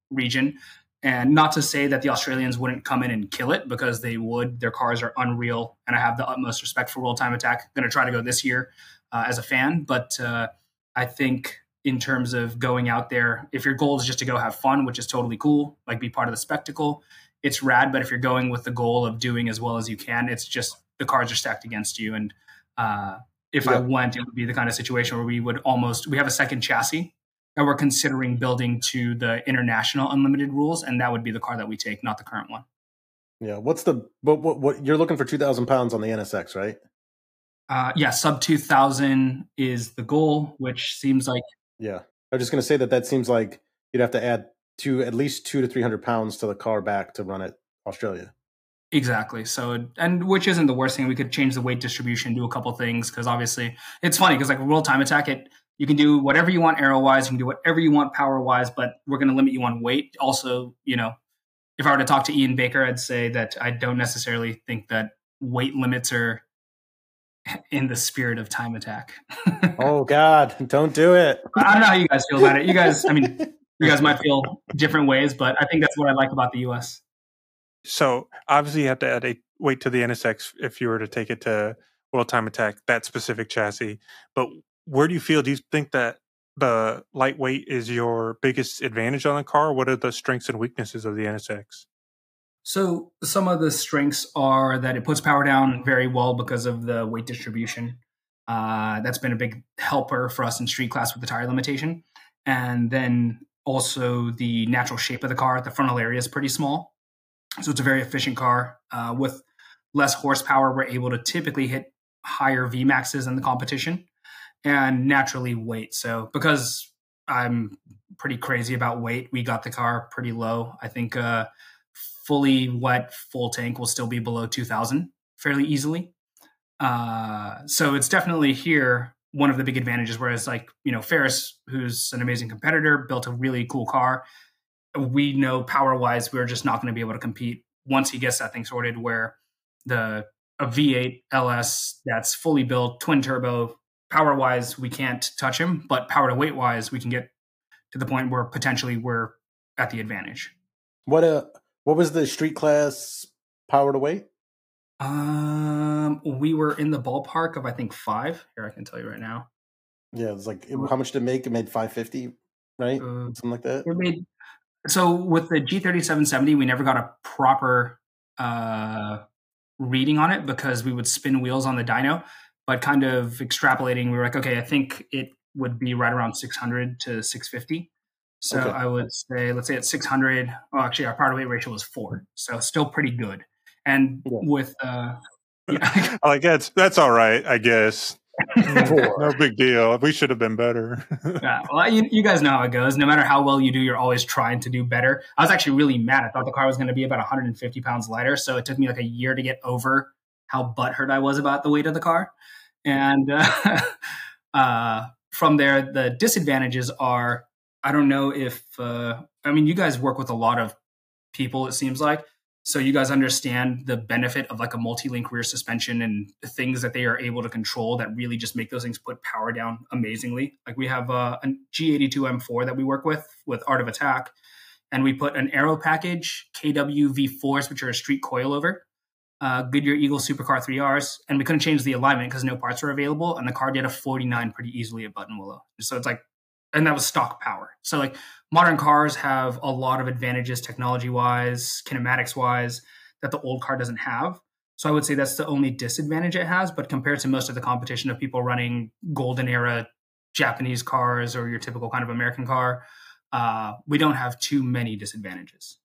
region. And not to say that the Australians wouldn't come in and kill it because they would. Their cars are unreal. And I have the utmost respect for World Time Attack. going to try to go this year uh, as a fan. But uh, I think in terms of going out there, if your goal is just to go have fun, which is totally cool, like be part of the spectacle, it's rad. But if you're going with the goal of doing as well as you can, it's just the cards are stacked against you. And uh, if I went, it would be the kind of situation where we would almost we have a second chassis that we're considering building to the international unlimited rules, and that would be the car that we take, not the current one. Yeah. What's the but what, what you're looking for? Two thousand pounds on the NSX, right? Uh, yeah, sub two thousand is the goal, which seems like Yeah. I was just going to say that that seems like you'd have to add two at least two to three hundred pounds to the car back to run it Australia. Exactly. So, and which isn't the worst thing. We could change the weight distribution, do a couple things because obviously it's funny because like real Time Attack, it you can do whatever you want aero wise, you can do whatever you want power wise, but we're going to limit you on weight. Also, you know, if I were to talk to Ian Baker, I'd say that I don't necessarily think that weight limits are in the spirit of Time Attack. Oh God, don't do it. I don't know how you guys feel about it. You guys, I mean, you guys might feel different ways, but I think that's what I like about the US. So obviously, you have to add a weight to the NSX if you were to take it to World Time Attack, that specific chassis. But where do you feel? Do you think that the lightweight is your biggest advantage on the car? What are the strengths and weaknesses of the NSX? So some of the strengths are that it puts power down very well because of the weight distribution. Uh, that's been a big helper for us in street class with the tire limitation. And then also the natural shape of the car. The frontal area is pretty small. So it's a very efficient car. Uh, with less horsepower, we're able to typically hit higher VMAXs in the competition and naturally weight. So because I'm pretty crazy about weight, we got the car pretty low. I think uh, fully wet, full tank will still be below 2000 fairly easily. Uh, so it's definitely here one of the big advantages. Whereas, like, you know, Ferris, who's an amazing competitor, built a really cool car. We know power wise, we're just not going to be able to compete once he gets that thing sorted. Where the a V8 LS that's fully built, twin turbo, power wise, we can't touch him, but power to weight wise, we can get to the point where potentially we're at the advantage. What uh what was the street class power to weight? Um, we were in the ballpark of I think five. Here, I can tell you right now. Yeah, it's like how much did it make? It made five fifty, right? Uh, Something like that. we made so with the G3770, we never got a proper uh, reading on it because we would spin wheels on the dyno. But kind of extrapolating, we were like, okay, I think it would be right around 600 to 650. So Okay. I would say, let's say at 600. Well, actually, our power to weight ratio was four, so still pretty good. And Yeah. with uh, yeah, Like that's that's all right, I guess. No big deal. We should have been better. Yeah, well, you, you guys know how it goes. No matter how well you do, you're always trying to do better. I was actually really mad. I thought the car was going to be about 150 pounds lighter, so it took me like a year to get over how butthurt I was about the weight of the car. And uh, uh, from there, the disadvantages are I don't know if uh, I mean you guys work with a lot of people. It seems like so you guys understand the benefit of like a multi-link rear suspension and things that they are able to control that really just make those things put power down amazingly. Like we have uh, a G82 M4 that we work with with Art of Attack, and we put an aero package, KW V4s, which are a street coilover, uh, Goodyear Eagle Supercar 3Rs, and we couldn't change the alignment because no parts were available, and the car did a 49 pretty easily at Buttonwillow. So it's like, and that was stock power. So like modern cars have a lot of advantages technology wise, kinematics wise, that the old car doesn't have. So I would say that's the only disadvantage it has. But compared to most of the competition of people running golden era Japanese cars or your typical kind of American car, uh, we don't have too many disadvantages.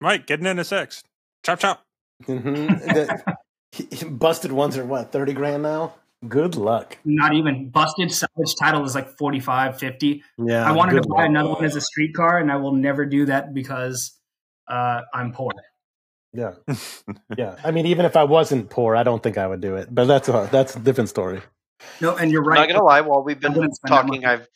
Mike, get an six, Chop chop. Mm-hmm. busted ones are what thirty grand now. Good luck. Not even busted salvage title is like 45, 50. Yeah, I wanted to buy luck. another one as a street car, and I will never do that because uh, I'm poor. Yeah, yeah. I mean, even if I wasn't poor, I don't think I would do it. But that's a that's a different story. No, and you're right. Not gonna lie, while we've been wouldn't spend that talking. I've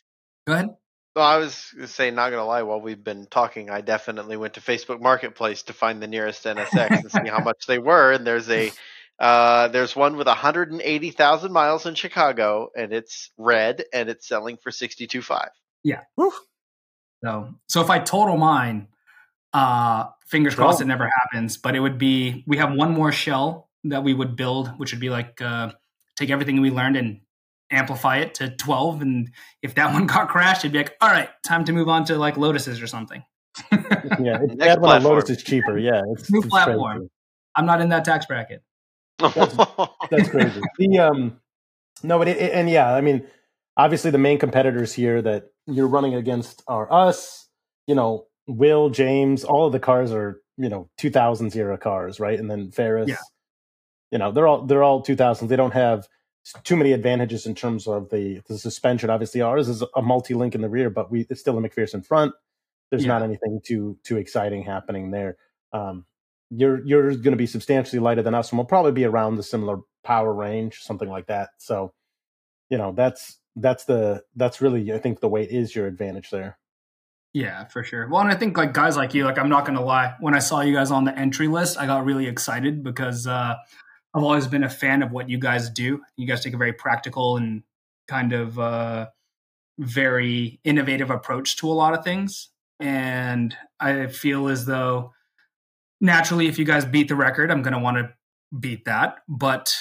Go ahead. well, I was gonna say not gonna lie, while we've been talking, I definitely went to Facebook Marketplace to find the nearest NSX and see how much they were. And there's a uh, there's one with 180,000 miles in Chicago, and it's red, and it's selling for 62.5. Yeah. So, so if I total mine, uh, fingers crossed Go. it never happens. But it would be we have one more shell that we would build, which would be like uh, take everything we learned and amplify it to twelve. And if that one got crashed, it'd be like, all right, time to move on to like Lotuses or something. Yeah, it's Next bad when a. Lotus is cheaper. Yeah, it's, New it's platform. crazy. I'm not in that tax bracket. That's crazy. the um, no, but it, it- and yeah, I mean, obviously the main competitors here that you're running against are us. You know, Will, James, all of the cars are you know 2000s era cars, right? And then Ferris. Yeah. You know, they're all they're all 2000s. They don't have too many advantages in terms of the the suspension. Obviously, ours is a multi-link in the rear, but we it's still a MacPherson front. There's not anything too too exciting happening there. Um, you're you're going to be substantially lighter than us, and we'll probably be around the similar power range, something like that. So, you know, that's that's the that's really I think the weight is your advantage there. Yeah, for sure. Well, and I think like guys like you, like I'm not gonna lie, when I saw you guys on the entry list, I got really excited because uh, I've always been a fan of what you guys do. You guys take a very practical and kind of uh, very innovative approach to a lot of things, and I feel as though naturally, if you guys beat the record, I'm gonna want to beat that, but.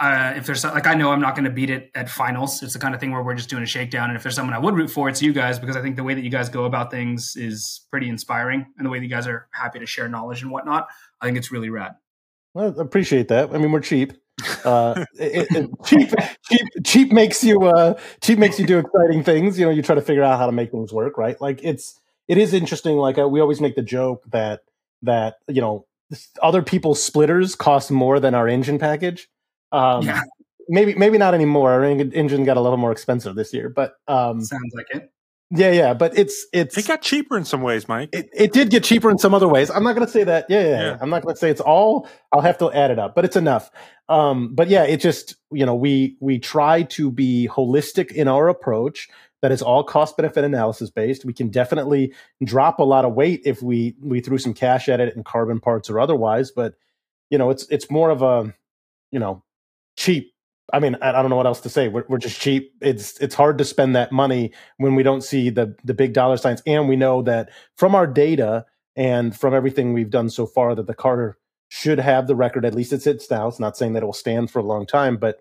Uh, if there's like I know I'm not going to beat it at finals. It's the kind of thing where we're just doing a shakedown. And if there's someone I would root for, it's you guys because I think the way that you guys go about things is pretty inspiring, and the way that you guys are happy to share knowledge and whatnot. I think it's really rad. Well, I appreciate that. I mean, we're cheap. Uh, it, it, cheap, cheap, cheap makes you uh, cheap makes you do exciting things. You know, you try to figure out how to make things work, right? Like it's it is interesting. Like uh, we always make the joke that that you know other people's splitters cost more than our engine package. Um, Yeah. Maybe maybe not anymore. Our engine got a little more expensive this year, but um, Sounds like it. Yeah, yeah. But it's it's It got cheaper in some ways, Mike. it, it did get cheaper in some other ways. I'm not going to say that. Yeah, yeah, yeah. I'm not going to say it's all. I'll have to add it up, but it's enough. Um, but yeah, it just you know we we try to be holistic in our approach, that is all cost benefit analysis based. We can definitely drop a lot of weight if we we threw some cash at it in carbon parts or otherwise. But you know, it's it's more of a you know cheap. I mean, I, don't know what else to say. We're, we're just cheap. It's it's hard to spend that money when we don't see the the big dollar signs, and we know that from our data and from everything we've done so far that the Carter should have the record. At least it sits now. It's not saying that it will stand for a long time, but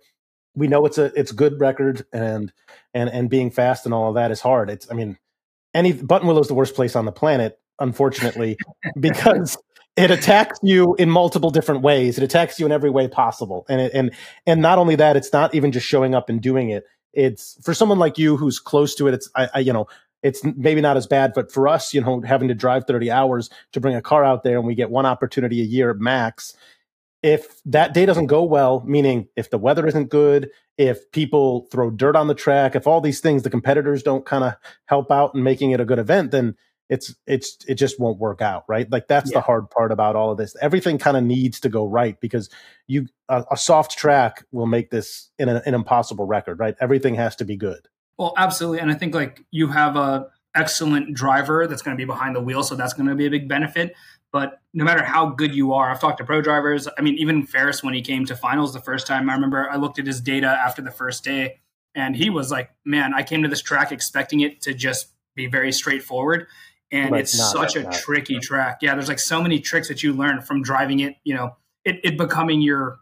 we know it's a it's good record and and and being fast and all of that is hard. It's I mean, any Buttonwillow is the worst place on the planet, unfortunately, because it attacks you in multiple different ways. It attacks you in every way possible, and it, and and not only that, it's not even just showing up and doing it. It's for someone like you who's close to it. It's I, I you know it's maybe not as bad, but for us, you know, having to drive 30 hours to bring a car out there and we get one opportunity a year max, if that day doesn't go well, meaning if the weather isn't good, if people throw dirt on the track, if all these things the competitors don't kind of help out in making it a good event, then it's it's it just won't work out, right? Like that's yeah. the hard part about all of this. Everything kind of needs to go right because you a, a soft track will make this an, an impossible record, right? Everything has to be good. Well, absolutely, and I think like you have a excellent driver that's going to be behind the wheel, so that's going to be a big benefit. But no matter how good you are, I've talked to pro drivers. I mean, even Ferris, when he came to finals the first time, I remember I looked at his data after the first day, and he was like, "Man, I came to this track expecting it to just be very straightforward." And it's not, such a not, tricky not. track. Yeah, there's like so many tricks that you learn from driving it. You know, it, it becoming your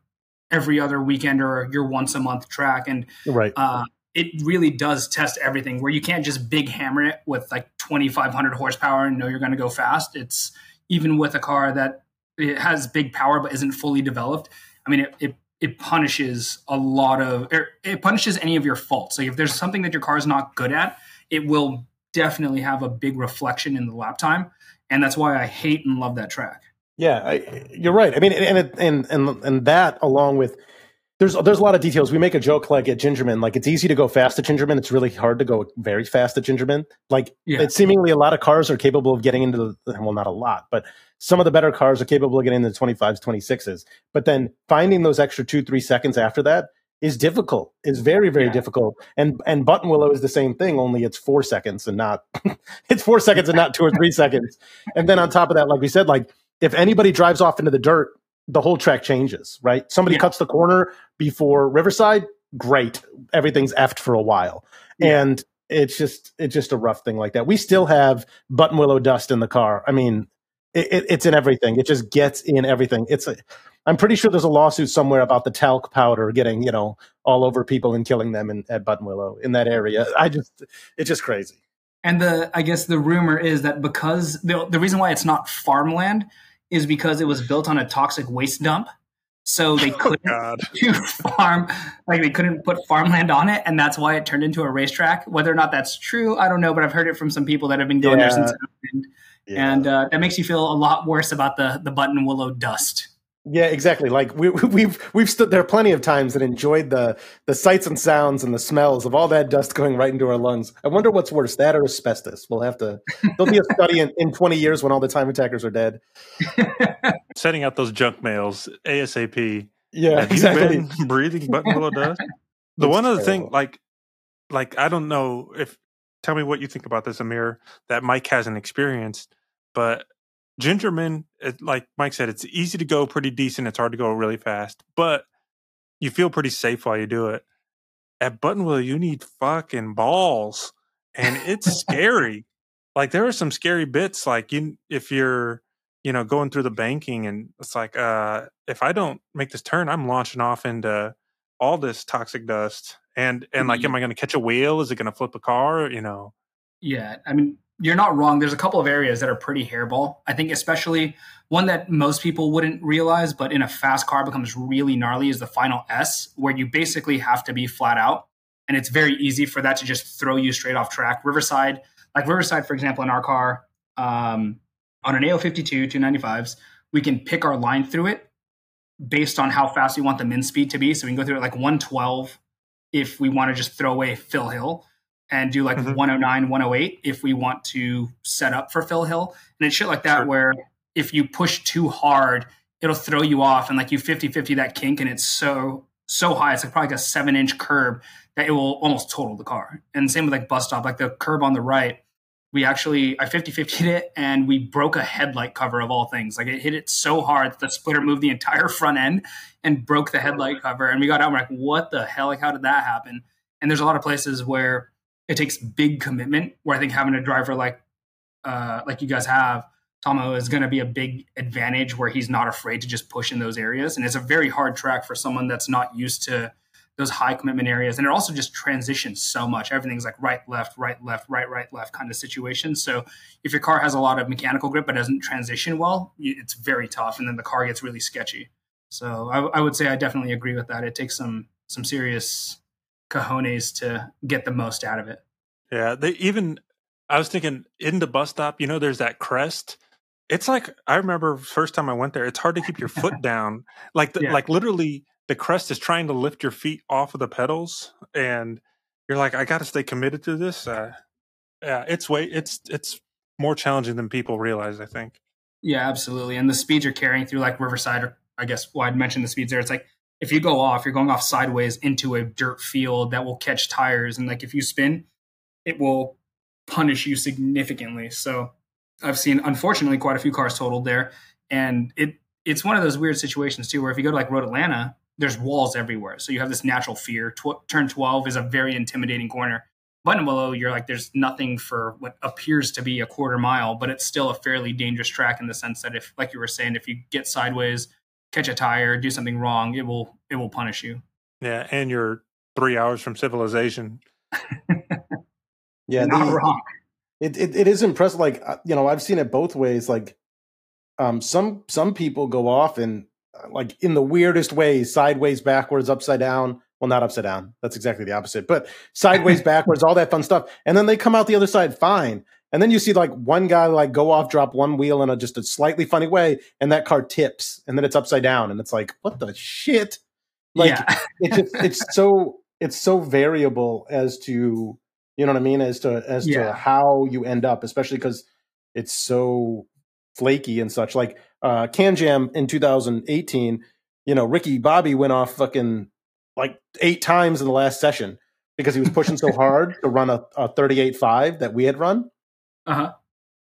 every other weekend or your once a month track. And right. Uh, it really does test everything where you can't just big hammer it with like 2500 horsepower and know you're going to go fast it's even with a car that it has big power but isn't fully developed i mean it, it, it punishes a lot of it punishes any of your faults so if there's something that your car is not good at it will definitely have a big reflection in the lap time and that's why i hate and love that track yeah I, you're right i mean and, it, and and and that along with there's there's a lot of details. We make a joke like at Gingerman, like it's easy to go fast at Gingerman. It's really hard to go very fast at Gingerman. Like yeah. it's seemingly a lot of cars are capable of getting into the well, not a lot, but some of the better cars are capable of getting into the 25s, 26s. But then finding those extra two, three seconds after that is difficult. Is very, very yeah. difficult. And and Buttonwillow is the same thing, only it's four seconds and not it's four seconds and not two or three seconds. And then on top of that, like we said, like if anybody drives off into the dirt the whole track changes, right? Somebody yeah. cuts the corner before Riverside, great. Everything's effed for a while. Yeah. And it's just it's just a rough thing like that. We still have Buttonwillow dust in the car. I mean, it, it, it's in everything. It just gets in everything. It's a, I'm pretty sure there's a lawsuit somewhere about the talc powder getting you know all over people and killing them in, at Buttonwillow in that area. I just it's just crazy. And the I guess the rumor is that because the the reason why it's not farmland is because it was built on a toxic waste dump. So they oh, couldn't oh, do farm, like they couldn't put farmland on it, and that's why it turned into a racetrack. Whether or not that's true, I don't know, but I've heard it from some people that have been going yeah. there since, yeah. and uh, that makes you feel a lot worse about the the Buttonwillow dust. Yeah, exactly. Like we, we've we've stood there plenty of times and enjoyed the the sights and sounds and the smells of all that dust going right into our lungs. I wonder what's worse, that or asbestos. We'll have to. There'll be a study in, in twenty years when all the time attackers are dead. Setting out those junk mails asap. Yeah, have exactly. You been breathing Buttonwillow dust. The one other thing, like, like I don't know if. Tell me what you think about this, Amir. That Mike hasn't experienced, but Gingerman, it, like Mike said, it's easy to go pretty decent. It's hard to go really fast, but you feel pretty safe while you do it. At Buttonwillow, you need fucking balls, and it's scary. Like there are some scary bits. Like you, if you're, you know, going through the banking, and it's like, uh, if I don't make this turn, I'm launching off into all this toxic dust. And and like, am I going to catch a wheel? Is it going to flip a car? You know. Yeah, I mean, you're not wrong. There's a couple of areas that are pretty hairball. I think especially one that most people wouldn't realize, but in a fast car becomes really gnarly is the final S, where you basically have to be flat out. And it's very easy for that to just throw you straight off track. Riverside, like Riverside, for example, in our car, um, on an A052 295s, we can pick our line through it based on how fast we want the min speed to be. So we can go through it like 112 if we want to just throw away Phil Hill and do like mm-hmm. 109, 108 if we want to set up for Phil Hill. And it's shit like that sure. where if you push too hard, it'll throw you off and like you 50 50 that kink and it's so so high, it's like probably like a seven inch curb that it will almost total the car. And same with like bus stop, like the curb on the right, we actually I 50 50 it and we broke a headlight cover of all things. Like it hit it so hard that the splitter moved the entire front end and broke the headlight cover. And we got out and we're like, what the hell? Like, how did that happen? And there's a lot of places where it takes big commitment where I think having a driver like uh like you guys have, Tomo is going to be a big advantage where he's not afraid to just push in those areas. And it's a very hard track for someone that's not used to those high commitment areas. And it also just transitions so much. Everything's like right, left, right, left, right, right, left kind of situation. So if your car has a lot of mechanical grip but doesn't transition well, it's very tough. And then the car gets really sketchy. So I, I would say I definitely agree with that. It takes some some serious cojones to get the most out of it. Yeah, they even I was thinking in the bus stop, you know, there's that crest. It's like I remember first time I went there, it's hard to keep your foot down. Like the, Yeah. like literally the crest is trying to lift your feet off of the pedals and you're like I got to stay committed to this. Uh, yeah, it's way it's it's more challenging than people realize, I think. Yeah, absolutely. And the speeds you're carrying through like Riverside, or I guess, well, I'd mentioned the speeds there. It's like if you go off, you're going off sideways into a dirt field that will catch tires. And like if you spin, it will punish you significantly. So I've seen, unfortunately, quite a few cars totaled there. And it it's one of those weird situations too, where if you go to like Road Atlanta, there's walls everywhere. So you have this natural fear. Tw- turn 12 is a very intimidating corner. Buttonwillow, you're like, there's nothing for what appears to be a quarter mile, but it's still a fairly dangerous track in the sense that if, like you were saying, if you get sideways, catch a tire, do something wrong, it will it will punish you. Yeah, and you're 3 hours from civilization. Yeah, Not the- wrong. it, it it is impressive. Like uh, you know, I've seen it both ways. Like, um, some some people go off and uh, like in the weirdest ways, sideways, backwards, upside down. Well, not upside down. That's exactly the opposite. But sideways, backwards, all that fun stuff. And then they come out the other side fine. And then you see like one guy like go off, drop one wheel in a just a slightly funny way, and that car tips, and then it's upside down, and it's like, what the shit? Like yeah. it's just, it's so it's so variable as to you know what I mean as to as Yeah. to how you end up, especially because it's so flaky and such. Like uh Can Jam in 2018, you know, Ricky Bobby went off fucking like eight times in the last session because he was pushing so hard to run a, a 38.5 that we had run. Uh-huh.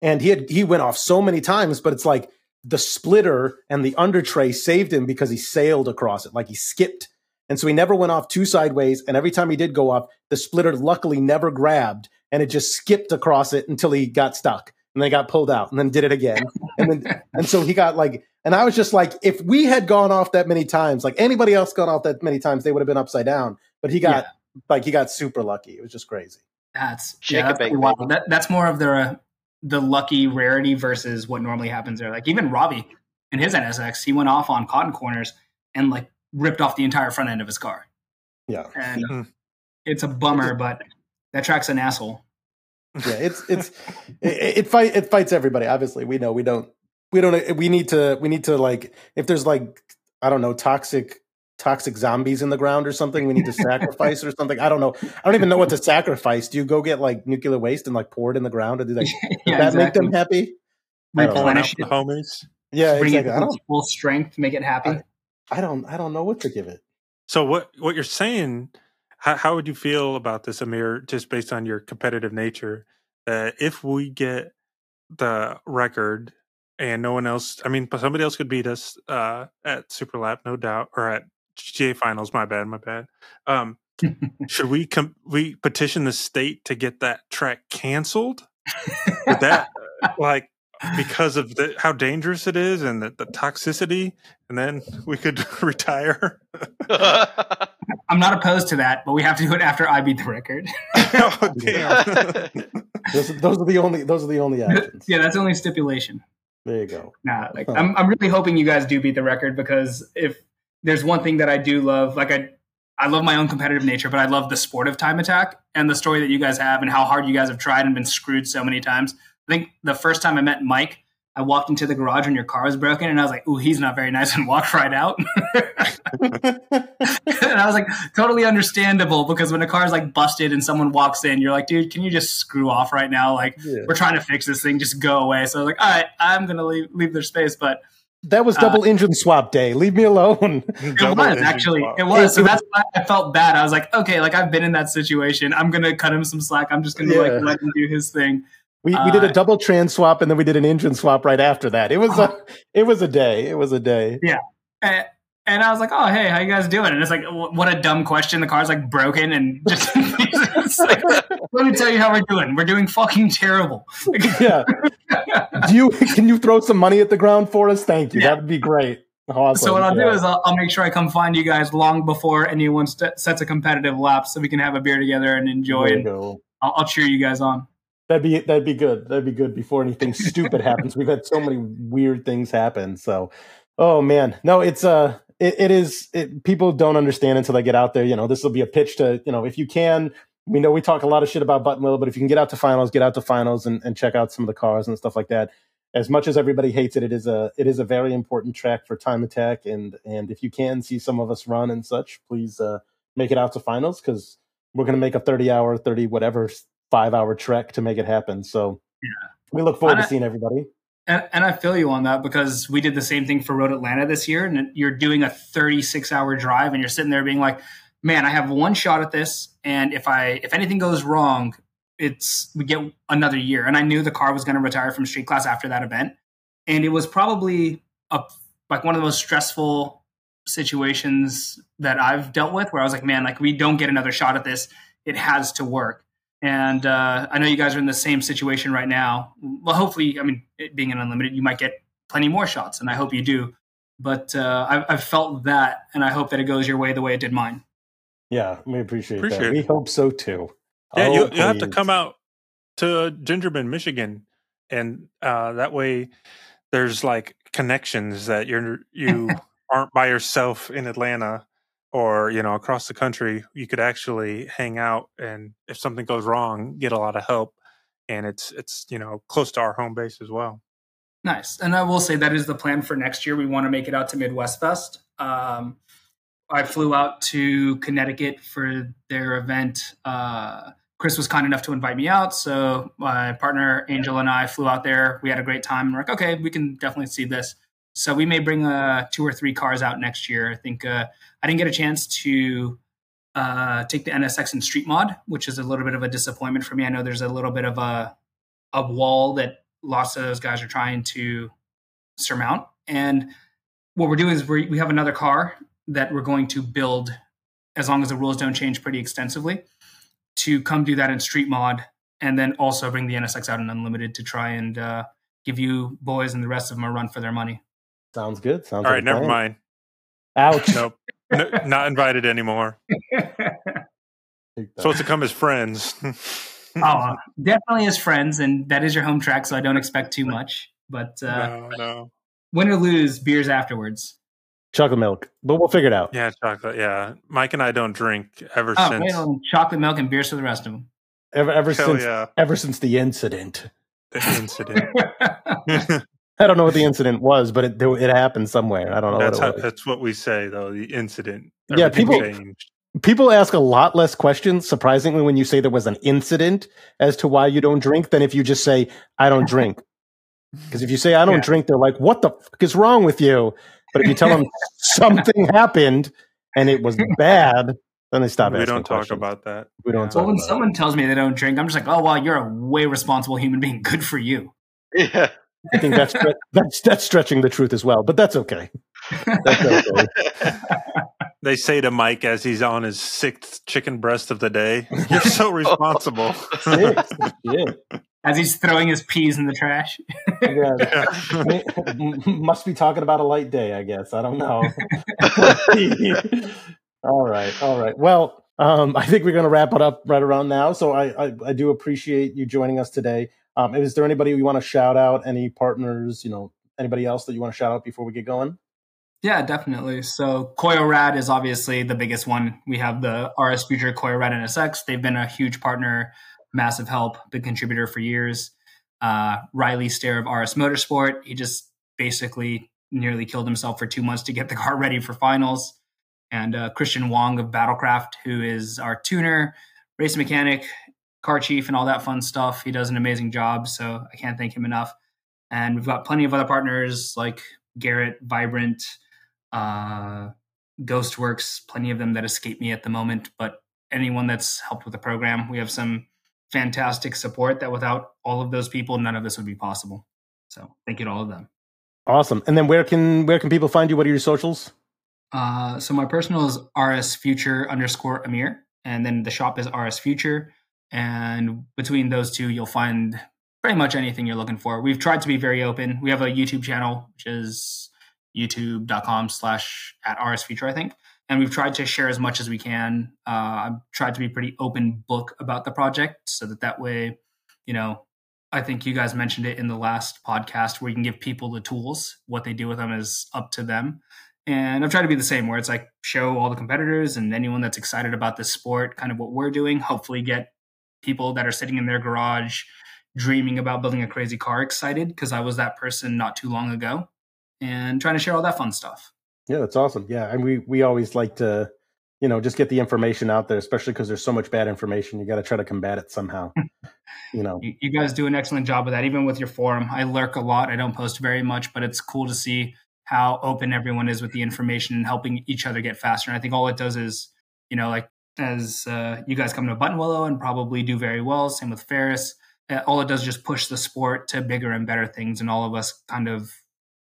And he had he went off so many times, but it's like the splitter and the under tray saved him because he sailed across it, like he skipped. And so he never went off two sideways. And every time he did go off, the splitter luckily never grabbed and it just skipped across it until he got stuck and then got pulled out and then did it again. And then and so he got like and I was just like, if we had gone off that many times, like anybody else gone off that many times, they would have been upside down. But he got like he got super lucky. It was just crazy. That's Shake yeah, that's bake pretty it, wild. That, that's more of the uh, the lucky rarity versus what normally happens there. Like even Robbie in his NSX, he went off on cotton corners and like ripped off the entire front end of his car. Yeah. And Hmm. it's a bummer, but that track's an asshole. yeah it's it's it, it fight it fights everybody obviously we know we don't we don't we need to we need to like if there's like i don't know toxic toxic zombies in the ground or something we need to sacrifice or something i don't know i don't even know what to sacrifice do you go get like nuclear waste and like pour it in the ground and do that, yeah, that make them happy I don't know. Pulling out Replenish the it, homies. yeah bring exactly. it i to don't its full strength, make it happy. i don't i don't know what to give it So what what you're saying? How, how would you feel about this, Amir? Just based on your competitive nature, that if we get the record and no one else, I mean, but somebody else could beat us uh, at Super Lap, no doubt, or at GTA Finals. My bad, my bad. Um, should we com- we petition the state to get that track canceled? Would that like because of the, how dangerous it is and the, the toxicity, and then we could retire? I'm not opposed to that, but we have to do it after I beat the record. oh, damn. those, those are the only those are the only options yeah, that's the only stipulation. there you go Nah, like Huh. I'm, I'm really hoping you guys do beat the record because if there's one thing that I do love, like I, I love my own competitive nature, but I love the sport of time attack and the story that you guys have and how hard you guys have tried and been screwed so many times. I think the first time I met Mike, I walked into the garage when your car was broken, and I was like, "Ooh, he's not very nice," and walked right out. and I was like, totally understandable because when a car's like busted and someone walks in, you're like, "Dude, can you just screw off right now?" Like, yeah. we're trying to fix this thing, just go away. So I was like, all right, I'm gonna leave, leave their space. But That was Uh, double engine swap day. Leave me alone. It was actually. swap. It was. So that's why I felt bad. I was like, okay, like I've been in that situation. I'm gonna cut him some slack. I'm just gonna Yeah. like let him do his thing. We, we did a Uh, double trans swap and then we did an engine swap right after that. It was a it was a day. It was a day. And, and I was like, oh hey, how you guys doing? And it's like, what a dumb question. The car's like broken and just. like, let me tell you how we're doing. We're doing fucking terrible. Yeah. Do you can you throw some money at the ground for us? Thank you. Yeah. That would be great. Awesome. So what I'll do is I'll, I'll make sure I come find you guys long before anyone st- sets a competitive lap, so we can have a beer together and enjoy. And. I'll, I'll cheer you guys on. That'd be that'd be good. That'd be good before anything stupid happens. We've had so many weird things happen. So, oh man, no, it's uh, it, it is. It, people don't understand until they get out there. You know, this will be a pitch to you know if you can. We know we talk a lot of shit about Buttonwillow, but if you can get out to finals, get out to finals and, and check out some of the cars and stuff like that. As much as everybody hates it, it is a it is a very important track for time attack, and and if you can see some of us run and such, please uh, make it out to finals because we're going to make a thirty hour, thirty whatever five hour trek to make it happen. So yeah. we look forward And to seeing everybody. And, and I feel you on that because we did the same thing for Road Atlanta this year, and you're doing a 36 hour drive, and you're sitting there being like, "Man, I have one shot at this, and if I if anything goes wrong, it's we get another year." And I knew the car was going to retire from street class after that event, and it was probably a like one of the most stressful situations that I've dealt with, where I was like, "Man, like we don't get another shot at this. It has to work." And uh, I know you guys are in the same situation right now. Well, hopefully, I mean, it being an unlimited, you might get plenty more shots, and I hope you do. But uh, I've, I've felt that, and I hope that it goes your way the way it did mine. Yeah, we appreciate, that. Appreciate We hope so too. Yeah, Oh, you you have to come out to Gingerman, Michigan, and uh, that way there's like connections that you're you aren't by yourself in Atlanta or you know across the country. You could actually hang out, and if something goes wrong, get a lot of help. And it's it's you know close to our home base as well. Nice. And I will say that is the plan for next year. We want to make it out to Midwest Fest. Um, I flew out to Connecticut for their event. Uh, Chris was kind enough to invite me out. So my partner Angel and I flew out there. We had a great time. And we're like, okay, we can definitely see this. So we may bring uh, two or three cars out next year. I think uh, I didn't get a chance to uh, take the NSX in Street Mod, which is a little bit of a disappointment for me. I know there's a little bit of a a wall that lots of those guys are trying to surmount. And what we're doing is we we have another car that we're going to build, as long as the rules don't change pretty extensively, to come do that in Street Mod, and then also bring the NSX out in Unlimited to try and uh, give you boys and the rest of them a run for their money. Sounds good. Sounds All like right, never mind. Ouch. Nope, no, not invited anymore. Supposed to come as friends. oh, definitely as friends, and that is your home track, so I don't expect too much. But uh, no, no. win or lose, beers afterwards. Chocolate milk, but we'll figure it out. Yeah, chocolate. Yeah, Mike and I don't drink ever Oh, since. well, chocolate milk and beers for the rest of them. Ever, ever Hell since, yeah, ever since the incident. the incident. I don't know what the incident was, but it it happened somewhere. I don't know that's what how, was. that's what we say though. The incident. Yeah, people- changed. People ask a lot less questions, surprisingly, when you say there was an incident as to why you don't drink than if you just say, I don't drink. Because if you say, I don't Yeah. drink, they're like, what the fuck is wrong with you? But if you tell them something happened and it was bad, then they stop asking. we asking don't talk questions. about that. We don't Yeah. talk Well, when about it. someone tells me they don't drink, I'm just like, oh, well, you're a way responsible human being. Good for you. Yeah. I think that's, that's, that's stretching the truth as well, but that's okay. That's okay. They say to Mike as he's on his sixth chicken breast of the day, "You're so responsible." Six. Yeah. As he's throwing his peas in the trash. Yeah. Must be talking about a light day, I guess. I don't know. all right, all right. Well, um, I think we're going to wrap it up right around now. So I, I, I do appreciate you joining us today. Um, is there anybody you want to shout out? Any partners? You know, anybody else that you want to shout out before we get going? Yeah, definitely. So Koyorad is obviously the biggest one. We have the RS Future Koyorad NSX. They've been a huge partner, massive help, big contributor for years. Uh, Riley Stair of RS Motorsport, he just basically nearly killed himself for two months to get the car ready for finals. And uh, Christian Wong of Battlecraft, who is our tuner, race mechanic, car chief, and all that fun stuff. He does an amazing job, so I can't thank him enough. And we've got plenty of other partners like Garrett, Vibrant, uh, Ghostworks, plenty of them that escape me at the moment. But anyone that's helped with the program, we have some fantastic support that without all of those people, none of this would be possible. So thank you to all of them. Awesome. And then where can where can people find you? What are your socials? Uh, so my personal is rs future underscore Amir, and then the shop is rs future. And between those two, you'll find pretty much anything you're looking for. We've tried to be very open. We have a YouTube channel, which is youtube.com slash at rs future, I think. And we've tried to share as much as we can. Uh, I've tried to be pretty open book about the project so that that way, you know, I think you guys mentioned it in the last podcast where you can give people the tools. What they do with them is up to them. And I've tried to be the same where it's like show all the competitors and anyone that's excited about this sport, kind of what we're doing, hopefully get people that are sitting in their garage dreaming about building a crazy car excited because I was that person not too long ago and trying to share all that fun stuff. Yeah, that's awesome. Yeah, and we we always like to, you know, just get the information out there, especially because there's so much bad information. You got to try to combat it somehow. you know, you, you, guys do an excellent job of that, even with your forum. I lurk a lot. I don't post very much, but it's cool to see how open everyone is with the information and helping each other get faster. And I think all it does is, you know, like as uh, you guys come to Buttonwillow and probably do very well. Same with Ferris. Uh, all it does is just push the sport to bigger and better things, and all of us kind of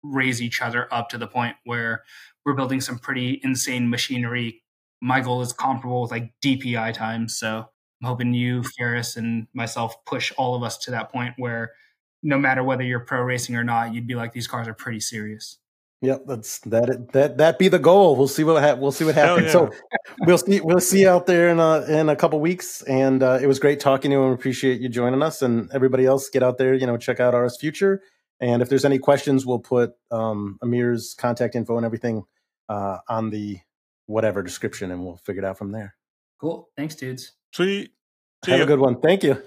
raise each other up to the point where we're building some pretty insane machinery. My goal is comparable with like DPI times. So I'm hoping you, Ferris, and myself push all of us to that point where no matter whether you're pro racing or not, you'd be like, these cars are pretty serious. Yep, that's that. That that be the goal. We'll see what ha- we'll see what happens. Yeah. So we'll see we'll see you out there in a in a couple weeks. And uh, it was great talking to you, and we appreciate you joining us. And everybody else, get out there. You know, check out RS Future. And if there's any questions, we'll put um, Amir's contact info and everything uh, on the whatever description, and we'll figure it out from there. Cool. Thanks, dudes. Sweet. See Have you. a good one. Thank you.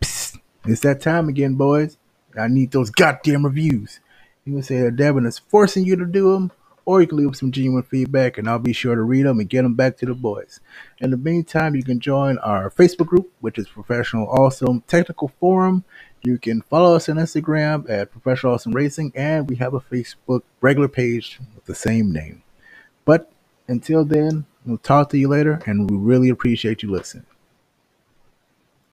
Psst, it's that time again, boys. I need those goddamn reviews. You can say that Devin is forcing you to do them, or you can leave some genuine feedback, and I'll be sure to read them and get them back to the boys. In the meantime, you can join our Facebook group, which is Professional Awesome Technical Forum. You can follow us on Instagram at Professional Awesome Racing, and we have a Facebook regular page with the same name. But until then, we'll talk to you later, and we really appreciate you listening.